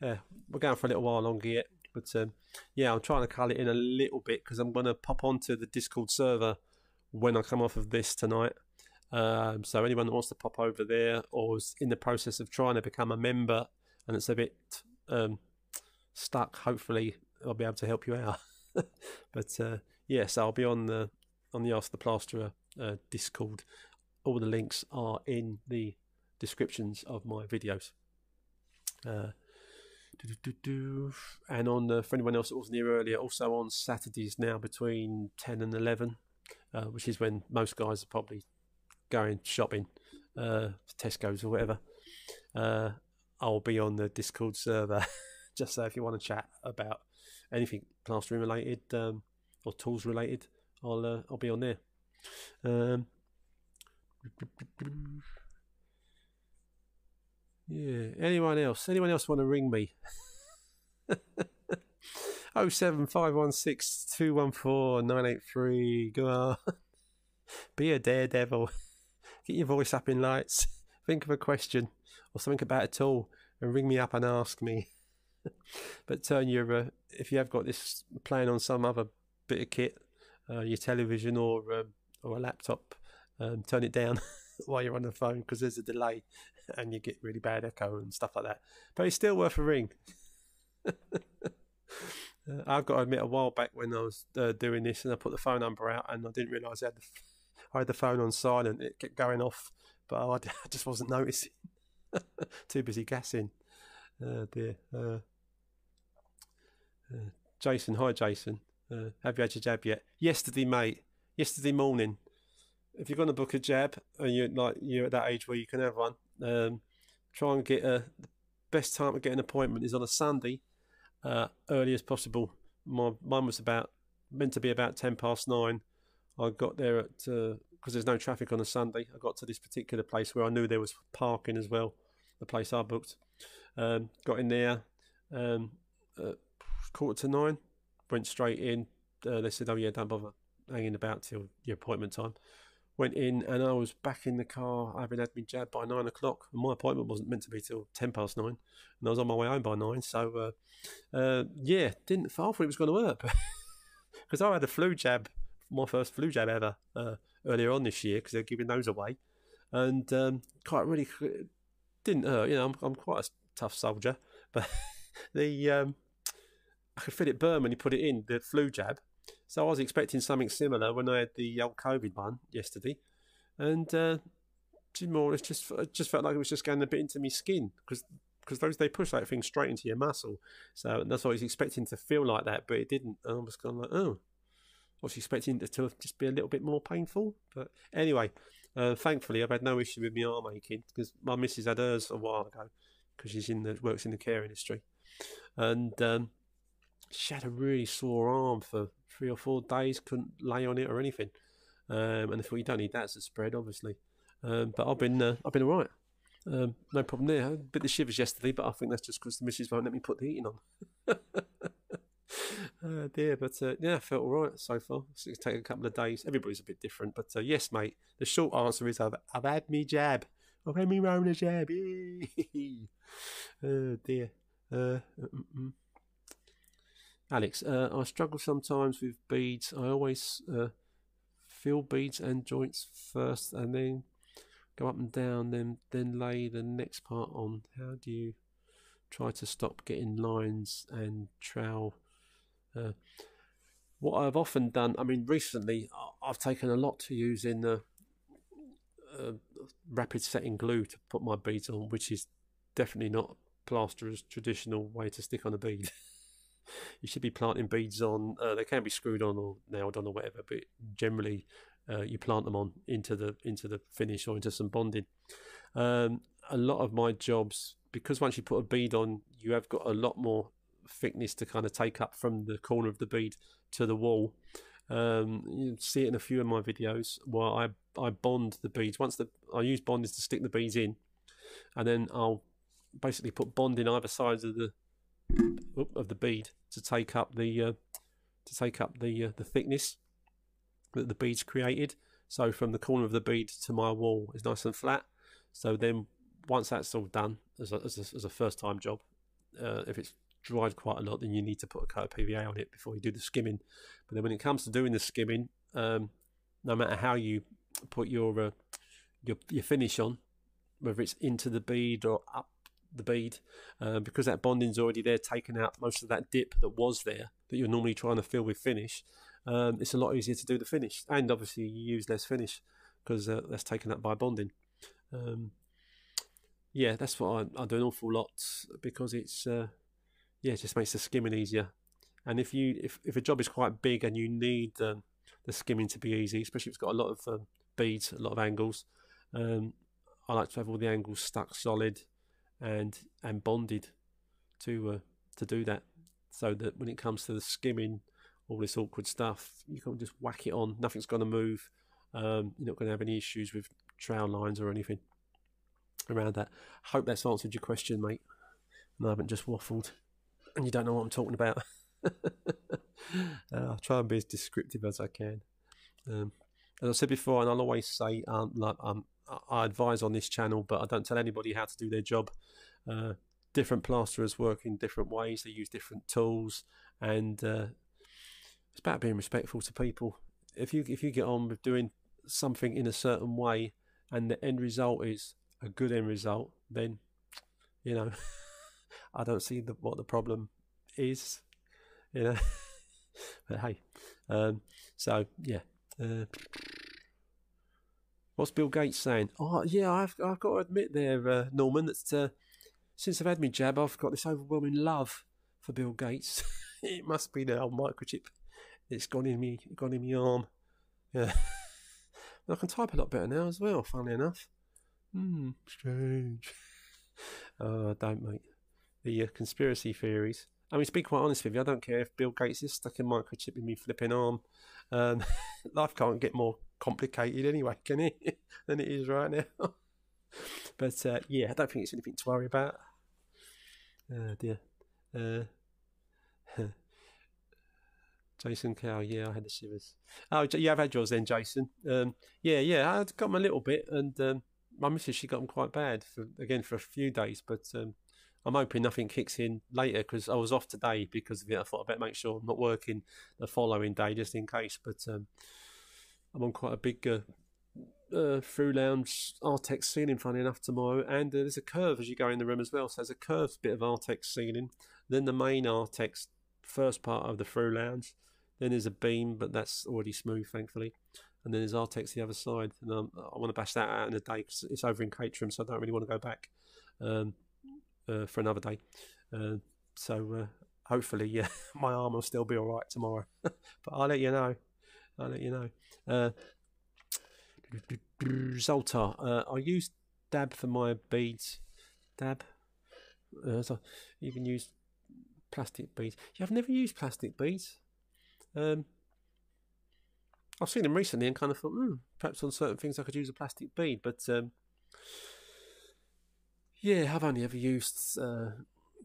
Yeah, we're going for a little while longer yet. But um, yeah, I'm trying to cut it in a little bit because I'm going to pop onto the Discord server when I come off of this tonight. Um, so anyone that wants to pop over there or is in the process of trying to become a member and it's a bit um, stuck, hopefully I'll be able to help you out. but uh, yes, I'll be on the on the Ask the Plasterer uh, Discord. All the links are in the descriptions of my videos. Uh, and on the, for anyone else that wasn't earlier, also on Saturdays now between 10 and 11, uh, which is when most guys are probably going shopping, uh, Tesco's or whatever. Uh, I'll be on the Discord server just so if you want to chat about anything plastering related um, or tools related, I'll uh, I'll be on there. Um, yeah. Anyone else? Anyone else want to ring me? Oh seven five one six two one four nine eight three. Go on. Be a daredevil. Get your voice up in lights. Think of a question or something about a tool and ring me up and ask me. but turn your uh, if you have got this playing on some other bit of kit, uh, your television or um, or a laptop, um, turn it down while you're on the phone because there's a delay and you get really bad echo and stuff like that. But it's still worth a ring. Uh, I've got to admit, a while back when I was uh, doing this and I put the phone number out and I didn't realise I had the, I had the phone on silent. It kept going off, but I, just wasn't noticing. Too busy gassing. Uh, dear. Uh, uh, Jason, hi Jason. Uh, have you had your jab yet? Yesterday, mate. Yesterday morning. If you're going to book a jab and you're like you're at that age where you can have one, um, try and get a. The best time to get an appointment is on a Sunday uh, early as possible. My mine was about meant to be about ten past nine. I got there at because uh, there's no traffic on a Sunday. I got to this particular place where I knew there was parking as well. The place I booked. Um, got in there, um, quarter to nine. Went straight in. Uh, they said, "Oh yeah, don't bother hanging about till your appointment time." went in and I was back in the car having had my jab by nine o'clock. And my appointment wasn't meant to be till ten past nine, and I was on my way home by nine. So, uh, uh, yeah, didn't I thought it was going to work because I had a flu jab, my first flu jab ever uh, earlier on this year because they're giving those away, and um, quite really didn't hurt. You know, I'm, I'm quite a tough soldier, but the um, I could feel it burn when you put it in the flu jab so I was expecting something similar when I had the old COVID one yesterday, and uh, more it just it just felt like it was just going a bit into my skin because because those they push that thing straight into your muscle. So that's what I was expecting to feel like that, but it didn't. And I was kind of like, oh, was expecting it to just be a little bit more painful. But anyway, uh, thankfully I've had no issue with my arm aching because my missus had hers a while ago because she's in the works in the care industry, and um, she had a really sore arm for three or four days, couldn't lay on it or anything. Um, and I thought you don't need that as a spread, obviously. Um, but I've been uh, I've been all right. Um, no problem there. A bit of shivers yesterday, but I think that's just because the missus won't let me put the heating on. oh dear, but uh, yeah, I felt all right so far. It's going to take a couple of days. Everybody's a bit different, but uh, yes, mate. The short answer is I've I've had me jab. I've had me Rona jab. oh dear. Uh. Alex, uh, I struggle sometimes with beads. I always uh, fill beads and joints first, and then go up and down, then then lay the next part on. How do you try to stop getting lines and trowel? Uh, what I've often done, I mean, recently I've taken a lot to use in the uh, rapid setting glue to put my beads on, which is definitely not plasterer's traditional way to stick on a bead. you should be planting beads on. Uh, they can be screwed on or nailed on or whatever, but generally uh, you plant them on into the into the finish or into some bonding. Um, a lot of my jobs, because once you put a bead on, you have got a lot more thickness to kind of take up from the corner of the bead to the wall. Um, you see it in a few of my videos where I I bond the beads. Once the I use bonders to stick the beads in, and then I'll basically put bond in either sides of the of the bead to take up the uh, to take up the uh, the thickness that the beads created. So from the corner of the bead to my wall is nice and flat. So then once that's all done as a, as a, as a first time job, uh, if it's dried quite a lot, then you need to put a coat of PVA on it before you do the skimming. But then when it comes to doing the skimming, um, no matter how you put your uh, your your finish on, whether it's into the bead or up the bead, uh, because that bonding's already there, taking out most of that dip that was there that you're normally trying to fill with finish. Um, it's a lot easier to do the finish, and obviously you use less finish because uh, that's taken up by bonding. Um, yeah, that's what I, I, do an awful lot because it's uh, yeah, it just makes the skimming easier. And if you if, if a job is quite big and you need um, the skimming to be easy, especially if it's got a lot of um, beads, a lot of angles, um, I like to have all the angles stuck solid and and bonded to uh, to do that, so that when it comes to the skimming, all this awkward stuff, you can just whack it on. Nothing's going to move. Um, you're not going to have any issues with trail lines or anything around that. Hope that's answered your question, mate. And I haven't just waffled and you don't know what I'm talking about. uh, I'll try and be as descriptive as I can. Um, as I said before, and I'll always say, um, like, um, I advise on this channel, but I don't tell anybody how to do their job. Uh, different plasterers work in different ways. They use different tools, and uh, it's about being respectful to people. If you if you get on with doing something in a certain way, and the end result is a good end result, then you know. I don't see the, what the problem is, you know. but hey, um, so yeah. Uh, what's Bill Gates saying? Oh yeah, I've I've got to admit there, uh, Norman, that uh, since I've had my jab, I've got this overwhelming love for Bill Gates. it must be the old microchip. It's gone in me, gone in my arm. Yeah. I can type a lot better now as well. Funnily enough. Hmm, strange. Oh, don't mate the uh, conspiracy theories. I mean, to be quite honest with you, I don't care if Bill Gates is stuck in microchip in me flipping arm. Um, life can't get more complicated anyway, can it? than it is right now. but uh, yeah, I don't think it's anything to worry about. Oh dear. Uh, Jason Cow, yeah, I had the shivers. Oh, yeah, I've had yours then, Jason. Um, yeah, yeah, I got them a little bit, and um, my missus she got them quite bad for again for a few days, but um, I'm hoping nothing kicks in later because I was off today because of it. I thought I better make sure I'm not working the following day just in case. But um, I'm on quite a big uh, uh, through lounge Artex ceiling, funny enough, tomorrow. And uh, there's a curve as you go in the room as well. So there's a curved bit of Artex ceiling. Then the main Artex first part of the through lounge. Then there's a beam, but that's already smooth, thankfully. And then there's Artex the other side. And um, I want to bash that out in a day because it's over in Caterham, so I don't really want to go back. Um, uh, for another day. Uh, so uh, hopefully, yeah, my arm will still be all right tomorrow. but I'll let you know. I'll let you know. Uh, Zoltar, uh, I use dab for my beads. Dab. So you can use plastic beads. Yeah, I've never used plastic beads. Um, I've seen them recently and kind of thought, hmm, perhaps on certain things I could use a plastic bead, but um, yeah, I've only ever used uh,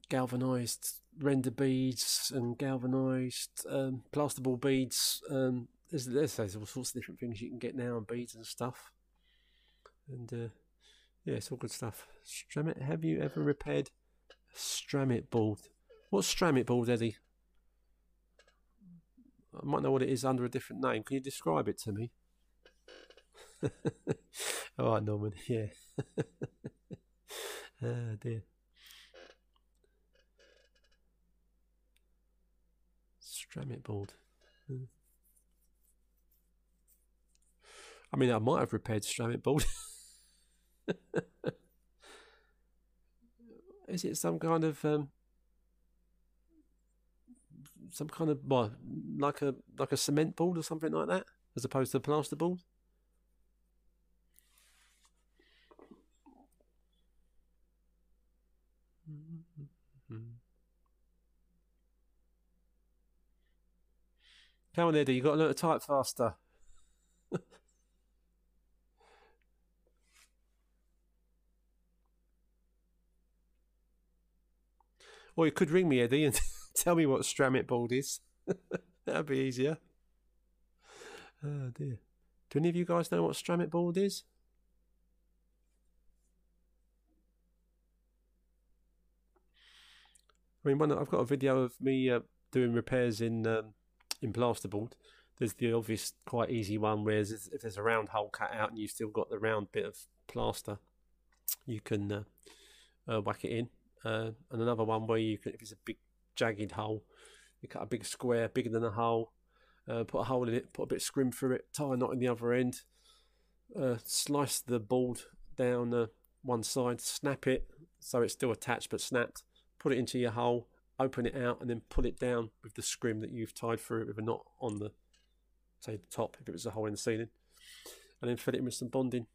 galvanized render beads and galvanized um, plasterboard beads. Um, there's, there's, all sorts of different things you can get now and beads and stuff. And uh, yeah, it's all good stuff. Stramit, have you ever repaired a Stramit board? What's Stramit board, Eddie? I might know what it is under a different name. Can you describe it to me? all right, Norman. Yeah. Oh dear. Stramit board. I mean, I might have repaired Stramit board. is it some kind of um, some kind of what, like a like a cement board or something like that, as opposed to a plasterboard? Come on, Eddie, you've got to learn to type faster. or you could ring me, Eddie, and tell me what Stramit board is. That'd be easier. Oh dear. Do any of you guys know what Stramit board is? I mean, one, I've got a video of me uh, doing repairs in um, in plasterboard. There's the obvious, quite easy one where if there's a round hole cut out and you've still got the round bit of plaster, you can uh, uh, whack it in. Uh, and another one where you can, if it's a big jagged hole, you cut a big square bigger than a hole, uh, put a hole in it, put a bit of scrim through it, tie a knot in the other end, uh, slice the board down uh, one side, snap it so it's still attached but snapped, put it into your hole, open it out, and then pull it down with the scrim that you've tied through it with a knot on the, say, the top if it was a hole in the ceiling, and then fill it in with some bonding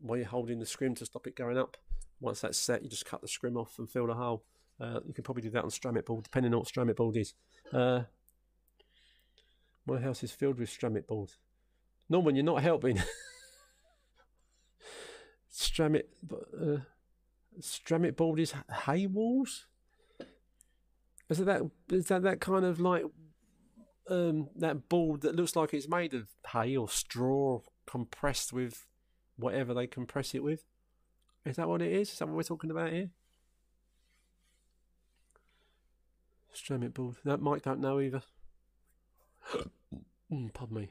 while you're holding the scrim to stop it going up. Once that's set, you just cut the scrim off and fill the hole. Uh, you can probably do that on Stramit board, depending on what Stramit board is. Uh, my house is filled with Stramit boards. Norman, you're not helping. Stramit, uh, Stramit board is hay walls. Is that is that that kind of like um, that board that looks like it's made of hay or straw compressed with whatever they compress it with? Is that what it is? Is that what we're talking about here? Stramit board. That Mike don't know either. mm, pardon me.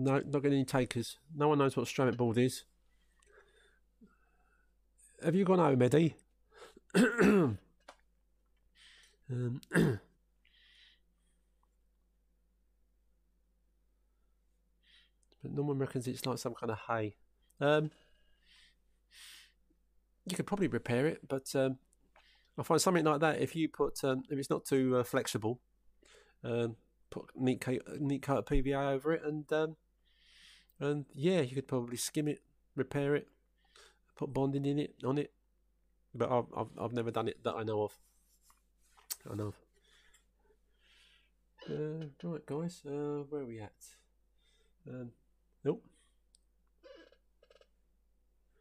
No, not getting any takers. No one knows what a Stramit board is. Have you gone home, Eddie? um, but no one reckons it's like some kind of hay. Um, you could probably repair it, but um, I find something like that if you put um, if it's not too uh, flexible, um, put neat neat coat of PVA over it, and um, and yeah, you could probably skim it, repair it, put bonding in it on it. But I've I've, I've never done it that I know of. I know. Of. Uh, right, guys. Uh, where are we at? Um, nope.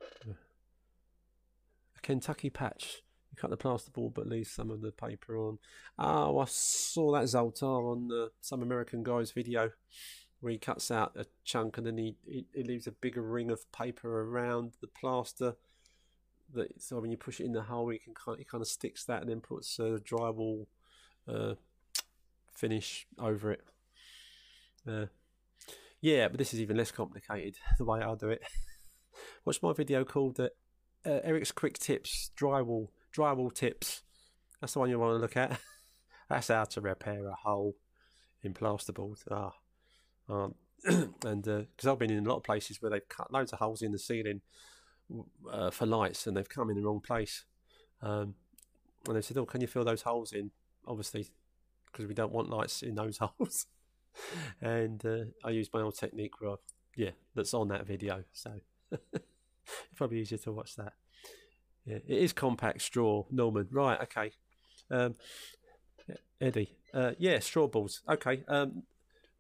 A Kentucky patch. You cut the plasterboard, but leave some of the paper on. Oh, I saw that Zoltar on uh, some American guy's video where he cuts out a chunk and then he, he, he, leaves a bigger ring of paper around the plaster. That so when you push it in the hole, he can kind he kind of sticks that and then puts a drywall uh, finish over it. Uh, yeah, but this is even less complicated the way I'll do it. Watch my video called uh, uh, Eric's Quick Tips Drywall Drywall Tips. That's the one you want to look at. That's how to repair a hole in plasterboard. Ah. Um, and because uh, I've been in a lot of places where they've cut loads of holes in the ceiling uh, for lights, and they've come in the wrong place. Um, and they said, "Oh, can you fill those holes in?" Obviously, because we don't want lights in those holes. and uh, I used my old technique where, I, yeah, that's on that video. So probably easier to watch that. Yeah, it is compact straw, Norman. Right, okay. Um, Eddie, uh, yeah, straw balls. Okay, um,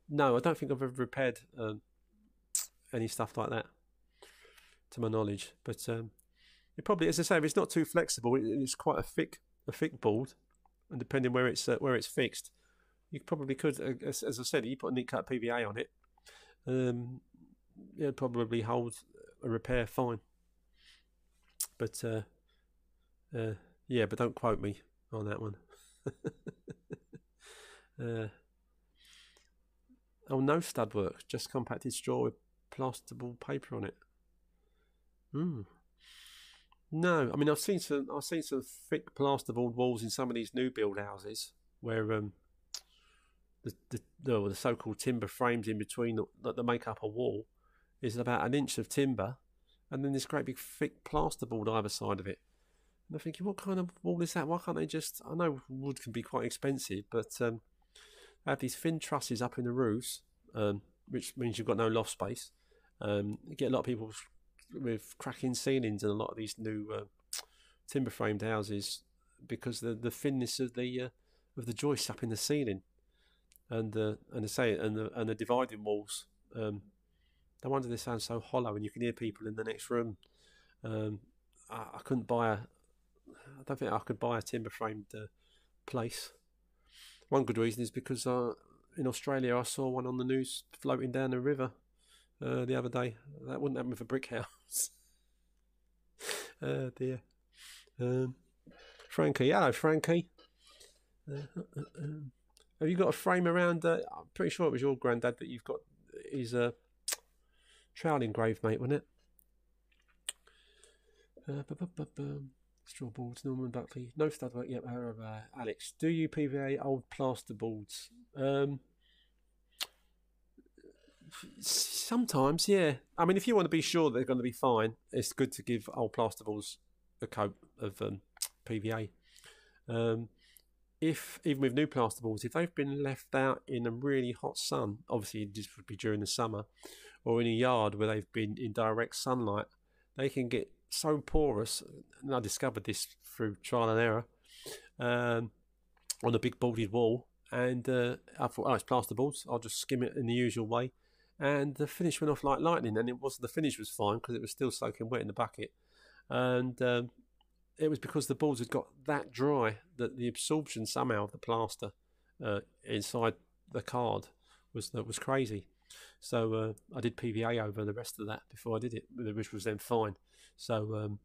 no, I don't think I've ever repaired um, any stuff like that, to my knowledge. But um, it probably, as I say, if it's not too flexible, it, it's quite a thick, a thick board, and depending where it's uh, where it's fixed, you probably could, uh, as, as, I said, you put a neat cut PVA on it, um, it probably hold a repair fine. But uh, uh, yeah, but don't quote me on that one. Oh, no stud work, just compacted straw with plasterboard paper on it. Hmm. No, I mean I've seen some. I've seen some thick plasterboard walls in some of these new build houses where um, the the, the, the so-called timber frames in between that, that make up a wall is about an inch of timber, and then this great big thick plasterboard either side of it. And I'm thinking, what kind of wall is that? Why can't they just? I know wood can be quite expensive, but um, have these thin trusses up in the roofs, um, which means you've got no loft space. Um, you get a lot of people with cracking ceilings in a lot of these new uh, timber framed houses because the the thinness of the uh, of the joists up in the ceiling, and uh, and the say and the and the dividing walls. Um, no wonder they sound so hollow, and you can hear people in the next room. Um, I, I, couldn't buy a. I don't think I could buy a timber framed uh, place. One good reason is because uh, in Australia I saw one on the news floating down the river uh, the other day. That wouldn't happen with a brick house. oh dear. Um, Frankie, hello Frankie. Uh, uh, um, have you got a frame around? Uh, I'm pretty sure it was your granddad that you've got his uh, trowel engraved, mate, wasn't it? Uh, Straw boards, Norman Buckley. No stud work yet, however. Alex, do you PVA old plaster boards? Um, sometimes, yeah. I mean, if you want to be sure they're going to be fine, it's good to give old plaster boards a coat of um, PVA. Um, if even with new plasterboards, if they've been left out in a really hot sun, obviously this would be during the summer, or in a yard where they've been in direct sunlight, they can get so porous. And I discovered this through trial and error um, on a big boarded wall. And uh, I thought, oh, it's plasterboards. I'll just skim it in the usual way. And the finish went off like lightning. And it was the finish was fine because it was still soaking wet in the bucket. And um, it was because the boards had got that dry that the absorption somehow of the plaster uh, inside the card was that was crazy. So uh, I did PVA over the rest of that before I did it, which was then fine. So um,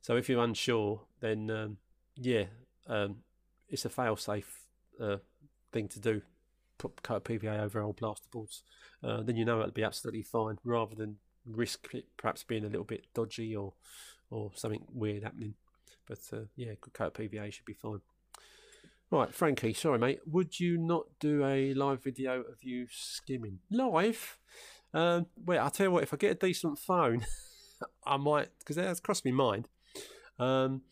so if you're unsure, then um, yeah, um, it's a fail-safe uh, thing to do. Put cut PVA over old plasterboards, uh, then you know it'll be absolutely fine, rather than risk it perhaps being a little bit dodgy or or something weird happening. But uh, yeah, good coat of PVA should be fine. Right, Frankie, sorry, mate. Would you not do a live video of you skimming? Live? Um, well, I'll tell you what, if I get a decent phone, I might, because that's crossed my mind. Um,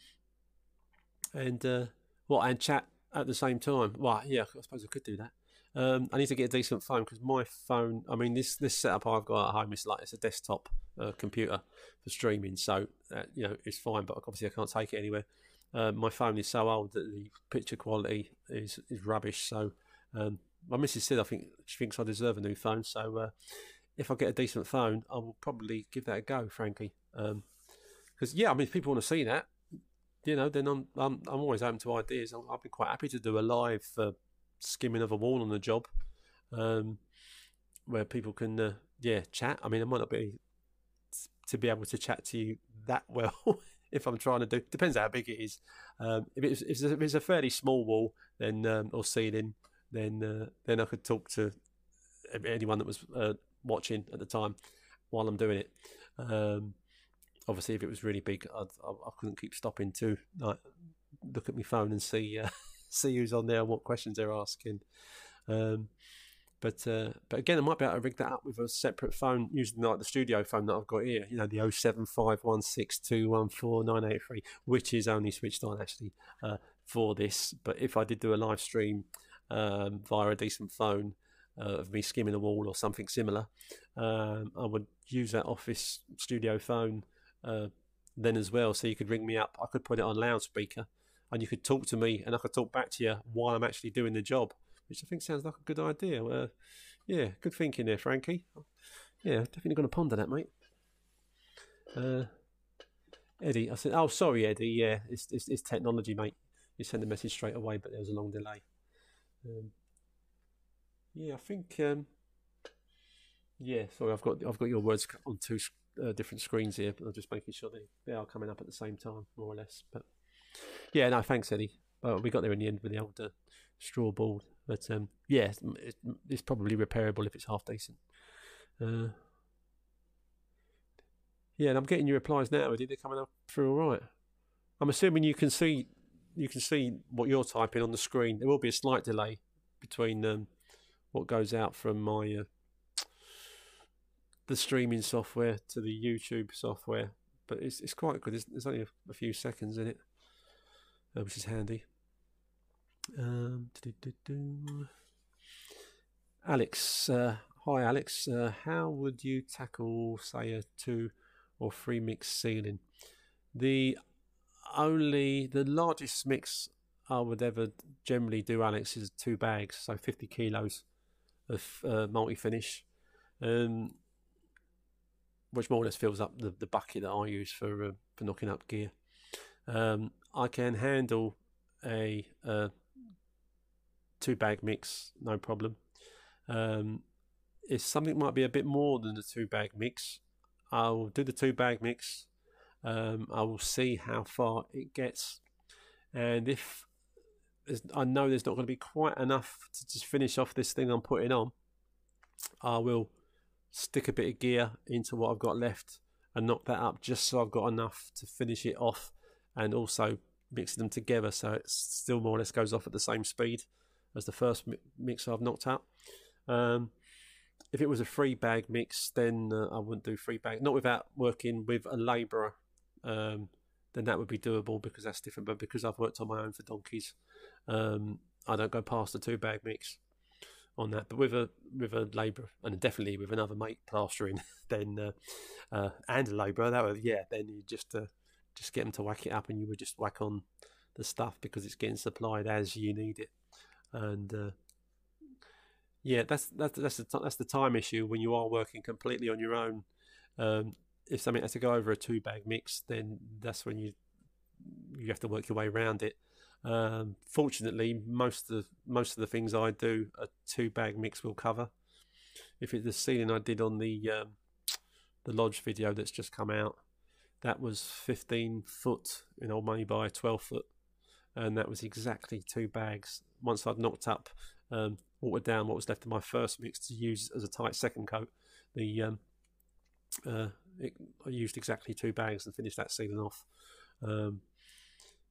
and, uh, what, and chat at the same time. Well, yeah, I suppose I could do that. Um, I need to get a decent phone because my phone. I mean, this this setup I've got at home is like it's a desktop uh, computer for streaming, so uh, you know it's fine. But obviously, I can't take it anywhere. Uh, my phone is so old that the picture quality is is rubbish. So um, my missus said I think she thinks I deserve a new phone. So uh, if I get a decent phone, I will probably give that a go, frankly. Because um, yeah, I mean, if people want to see that, you know, then I'm I'm, I'm always open to ideas. I'll, be quite happy to do a live skimming of a wall on the job, um, where people can uh, yeah chat. I mean, I might not be to be able to chat to you that well if I'm trying to do. Depends how big it is. Um, if, it's, if it's a fairly small wall, then um, or ceiling, then uh, then I could talk to anyone that was uh, watching at the time while I'm doing it. Um, obviously, if it was really big, I'd, I, I couldn't keep stopping to like look at my phone and see uh, see who's on there and what questions they're asking. Um, but uh, but again, I might be able to rig that up with a separate phone using like the studio phone that I've got here. You know, the 07516214983, which is only switched on actually uh, for this. But if I did do a live stream um, via a decent phone uh, of me skimming a wall or something similar, um, I would use that office studio phone uh, then as well. So you could ring me up. I could put it on loudspeaker and you could talk to me and I could talk back to you while I'm actually doing the job, which I think sounds like a good idea. Uh, yeah, good thinking there, Frankie. Yeah, definitely going to ponder that, mate. Uh, Eddie, I said, oh, sorry, Eddie. Yeah, it's, it's, it's technology, mate. You sent the message straight away, but there was a long delay. Um, yeah, I think. Um, yeah, sorry, I've got I've got your words on two uh, different screens here, but I'm just making sure they, they are coming up at the same time, more or less. But yeah, no, thanks, Eddie. Well, we got there in the end with the old straw board, but um, yeah, it's, it's, probably repairable if it's half decent. Uh, Yeah, and I'm getting your replies now. Eddie. They're coming up through all right. I'm assuming you can see you can see what you're typing on the screen. There will be a slight delay between um, what goes out from my uh, the streaming software to the YouTube software, but it's it's quite good. There's, only a, a, few seconds in it, uh, which is handy. Um, Alex, uh, hi Alex. Uh, how would you tackle, say, a two or three mix ceiling? The only the largest mix I would ever generally do, Alex, is two bags, so 50 kilos of uh, multi finish, um, which more or less fills up the, the bucket that I use for uh, for knocking up gear. Um, I can handle a, a two bag mix, no problem. Um, if something might be a bit more than the two bag mix, I'll do the two bag mix um, I will see how far it gets, and if I know there's not going to be quite enough to just finish off this thing I'm putting on, I will stick a bit of gear into what I've got left and knock that up just so I've got enough to finish it off, and also mix them together so it still more or less goes off at the same speed as the first mix I've knocked out. Um, if it was a free bag mix, then uh, I wouldn't do free bag. Not without working with a labourer um, then that would be doable because that's different. But because I've worked on my own for donkeys, um, I don't go past the two bag mix on that. But with a with a labourer and definitely with another mate plastering, then uh, uh, and a labourer, that yeah, then you just uh, just get them to whack it up, and you would just whack on the stuff because it's getting supplied as you need it, and. Uh, yeah, that's that's that's the that's the time issue when you are working completely on your own. Um, if something has to go over a two bag mix, then that's when you you have to work your way around it. Um, fortunately, most of the, most of the things I do a two bag mix will cover. If it's the ceiling I did on the um, the lodge video that's just come out, that was 15 foot in old money by 12 foot, and that was exactly two bags. Once I'd knocked up, um, watered down what was left of my first mix to use as a tight second coat, the um, uh, it, I used exactly two bags and finished that season off. Um,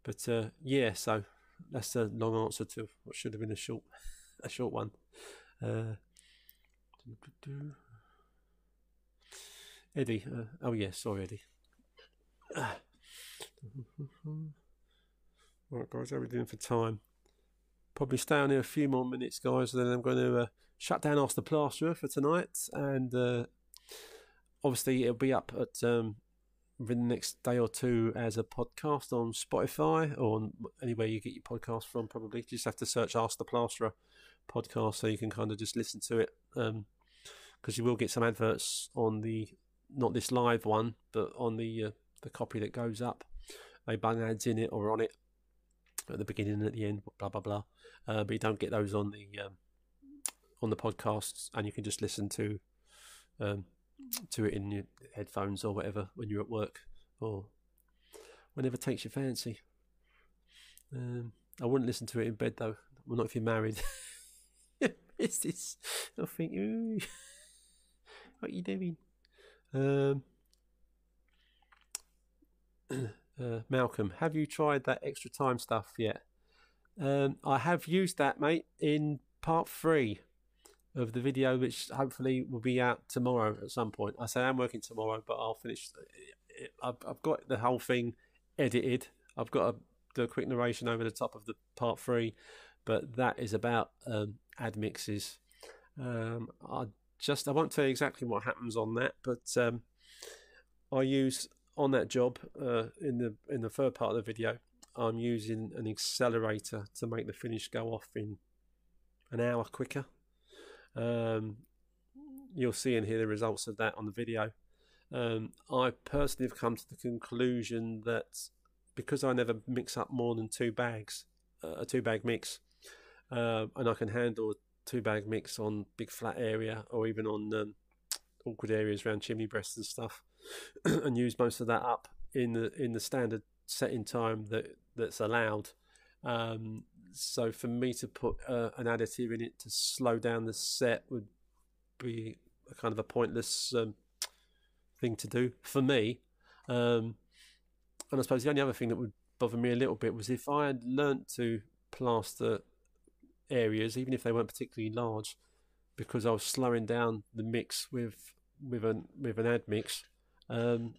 but uh, yeah, so that's a long answer to what should have been a short, a short one. Uh, Eddie, uh, oh yeah, sorry, Eddie. right, guys, how are we doing for time? Probably stay on here a few more minutes, guys, and then I'm going to uh, shut down Ask the Plasterer for tonight and uh, obviously it'll be up at um, within the next day or two as a podcast on Spotify or anywhere you get your podcast from. Probably you just have to search "Ask the Plasterer" podcast so you can kind of just listen to it. Because um, you will get some adverts on the not this live one, but on the uh, the copy that goes up. They bung ads in it or on it at the beginning and at the end, blah blah blah. Uh, but you don't get those on the um, on the podcasts, and you can just listen to um, to it in your headphones or whatever when you're at work or whenever takes your fancy. Um, I wouldn't listen to it in bed though. Well, not if you're married. it's this. I think, Ooh, what are you doing? Um, uh, Malcolm, have you tried that extra time stuff yet? Um, I have used that, mate, in part three of the video, which hopefully will be out tomorrow at some point. I say I'm working tomorrow, but I'll finish. I've, I've got the whole thing edited. I've got a quick narration over the top of the part three, but that is about um, ad mixes. Um, I just I won't tell you exactly what happens on that, but um, I use on that job uh, in the in the third part of the video. I'm using an accelerator to make the finish go off in an hour quicker. Um, you'll see and hear the results of that on the video. Um, I personally have come to the conclusion that because I never mix up more than two bags, uh, a two bag mix, uh, and I can handle two bag mix on big flat area or even on um, awkward areas around chimney breasts and stuff, and use most of that up in the in the standard setting time that that's allowed. Um, so for me to put uh, an additive in it to slow down the set would be a kind of a pointless um, thing to do for me. Um, and I suppose the only other thing that would bother me a little bit was if I had learnt to plaster areas, even if they weren't particularly large, because I was slowing down the mix with with an with an ad mix. Um,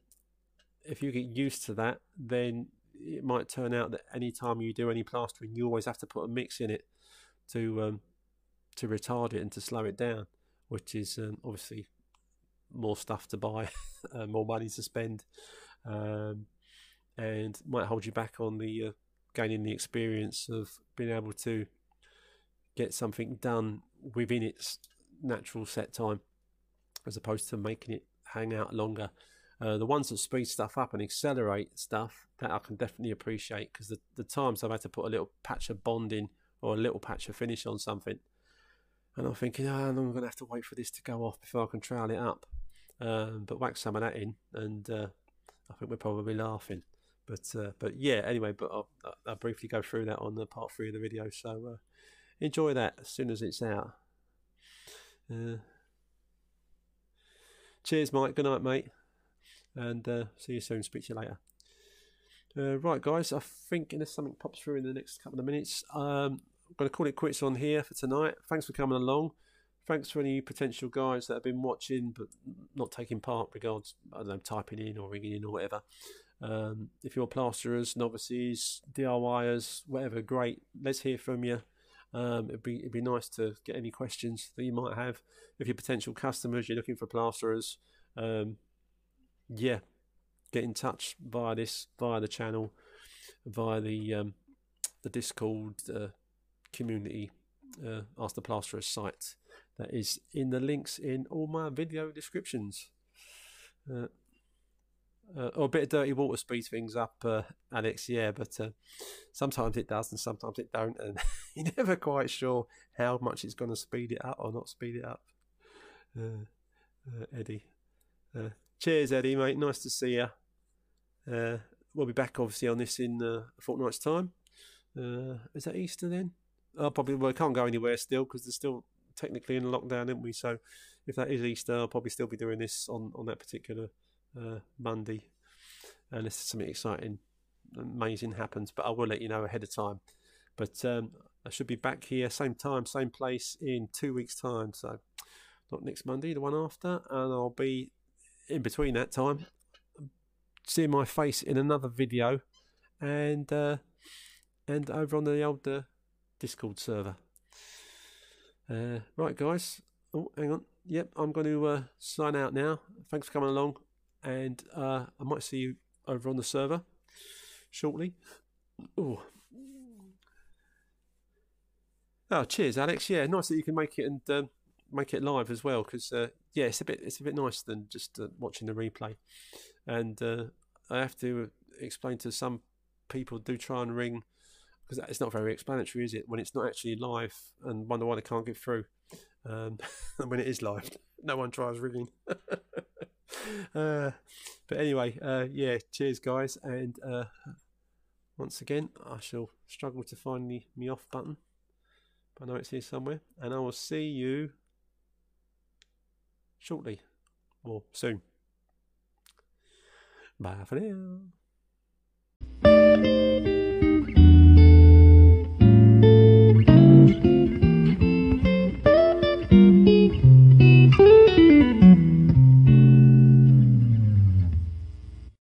if you get used to that, then it might turn out that any time you do any plastering, you always have to put a mix in it to um, to retard it and to slow it down, which is um, obviously more stuff to buy, uh, more money to spend, um, and might hold you back on the uh, gaining the experience of being able to get something done within its natural set time, as opposed to making it hang out longer. Uh, the ones that speed stuff up and accelerate stuff that I can definitely appreciate because the, the times I've had to put a little patch of bonding or a little patch of finish on something, and I'm thinking, oh, I'm going to have to wait for this to go off before I can trail it up. Um, but whack some of that in, and uh, I think we're probably laughing. But uh, but yeah, anyway, but I'll, I'll, briefly go through that on the part three of the video. So uh, enjoy that as soon as it's out. Uh, cheers, Mike. Good night, mate. And uh, see you soon. Speak to you later. Uh, right, guys. I think unless something pops through in the next couple of minutes, um, I'm going to call it quits on here for tonight. Thanks for coming along. Thanks for any potential guys that have been watching but not taking part, regards I don't know typing in or ringing in or whatever. Um, if you're plasterers, novices, DIYers, whatever, great. Let's hear from you. Um, it'd be it'd be nice to get any questions that you might have. If you're potential customers, you're looking for plasterers, um, yeah, get in touch via this via the channel, via the um, the Discord uh, community uh, Ask the Plasterer site that is in the links in all my video descriptions. Uh, uh, or a bit of dirty water speeds things up, uh, Alex. Yeah, but uh, sometimes it does, and sometimes it don't, and you're never quite sure how much it's going to speed it up or not speed it up. Uh, uh, Eddie, uh, cheers, Eddie, mate. Nice to see you. we'll be back, obviously, on this in a fortnight's time. is that Easter then? I probably well, I can't go anywhere still because they're still technically in lockdown, aren't we? So if that is Easter, I'll probably still be doing this on, on that particular uh, Monday, unless something exciting, amazing happens. But I will let you know ahead of time. But um, I should be back here, same time, same place in two weeks' time. So not next Monday, the one after, and I'll be in between that time seeing my face in another video and uh, and over on the old uh, Discord server. Uh, right, guys. Oh, hang on. Yep, I'm going to uh, sign out now. Thanks for coming along, and uh, I might see you over on the server shortly. Oh, oh, cheers, Alex. Yeah, nice that you can make it and um, make it live as well. Because uh, yeah, it's a bit it's a bit nicer than just uh, watching the replay. And uh, I have to explain to some people do try and ring because it's not very explanatory, is it? When it's not actually live and wonder why they can't get through. Um, and when it is live, no one tries ringing. uh, but anyway, uh, yeah, cheers, guys. And uh, once again, I shall struggle to find the me off button. But I know it's here somewhere. And I will see you shortly or soon. Bye for now.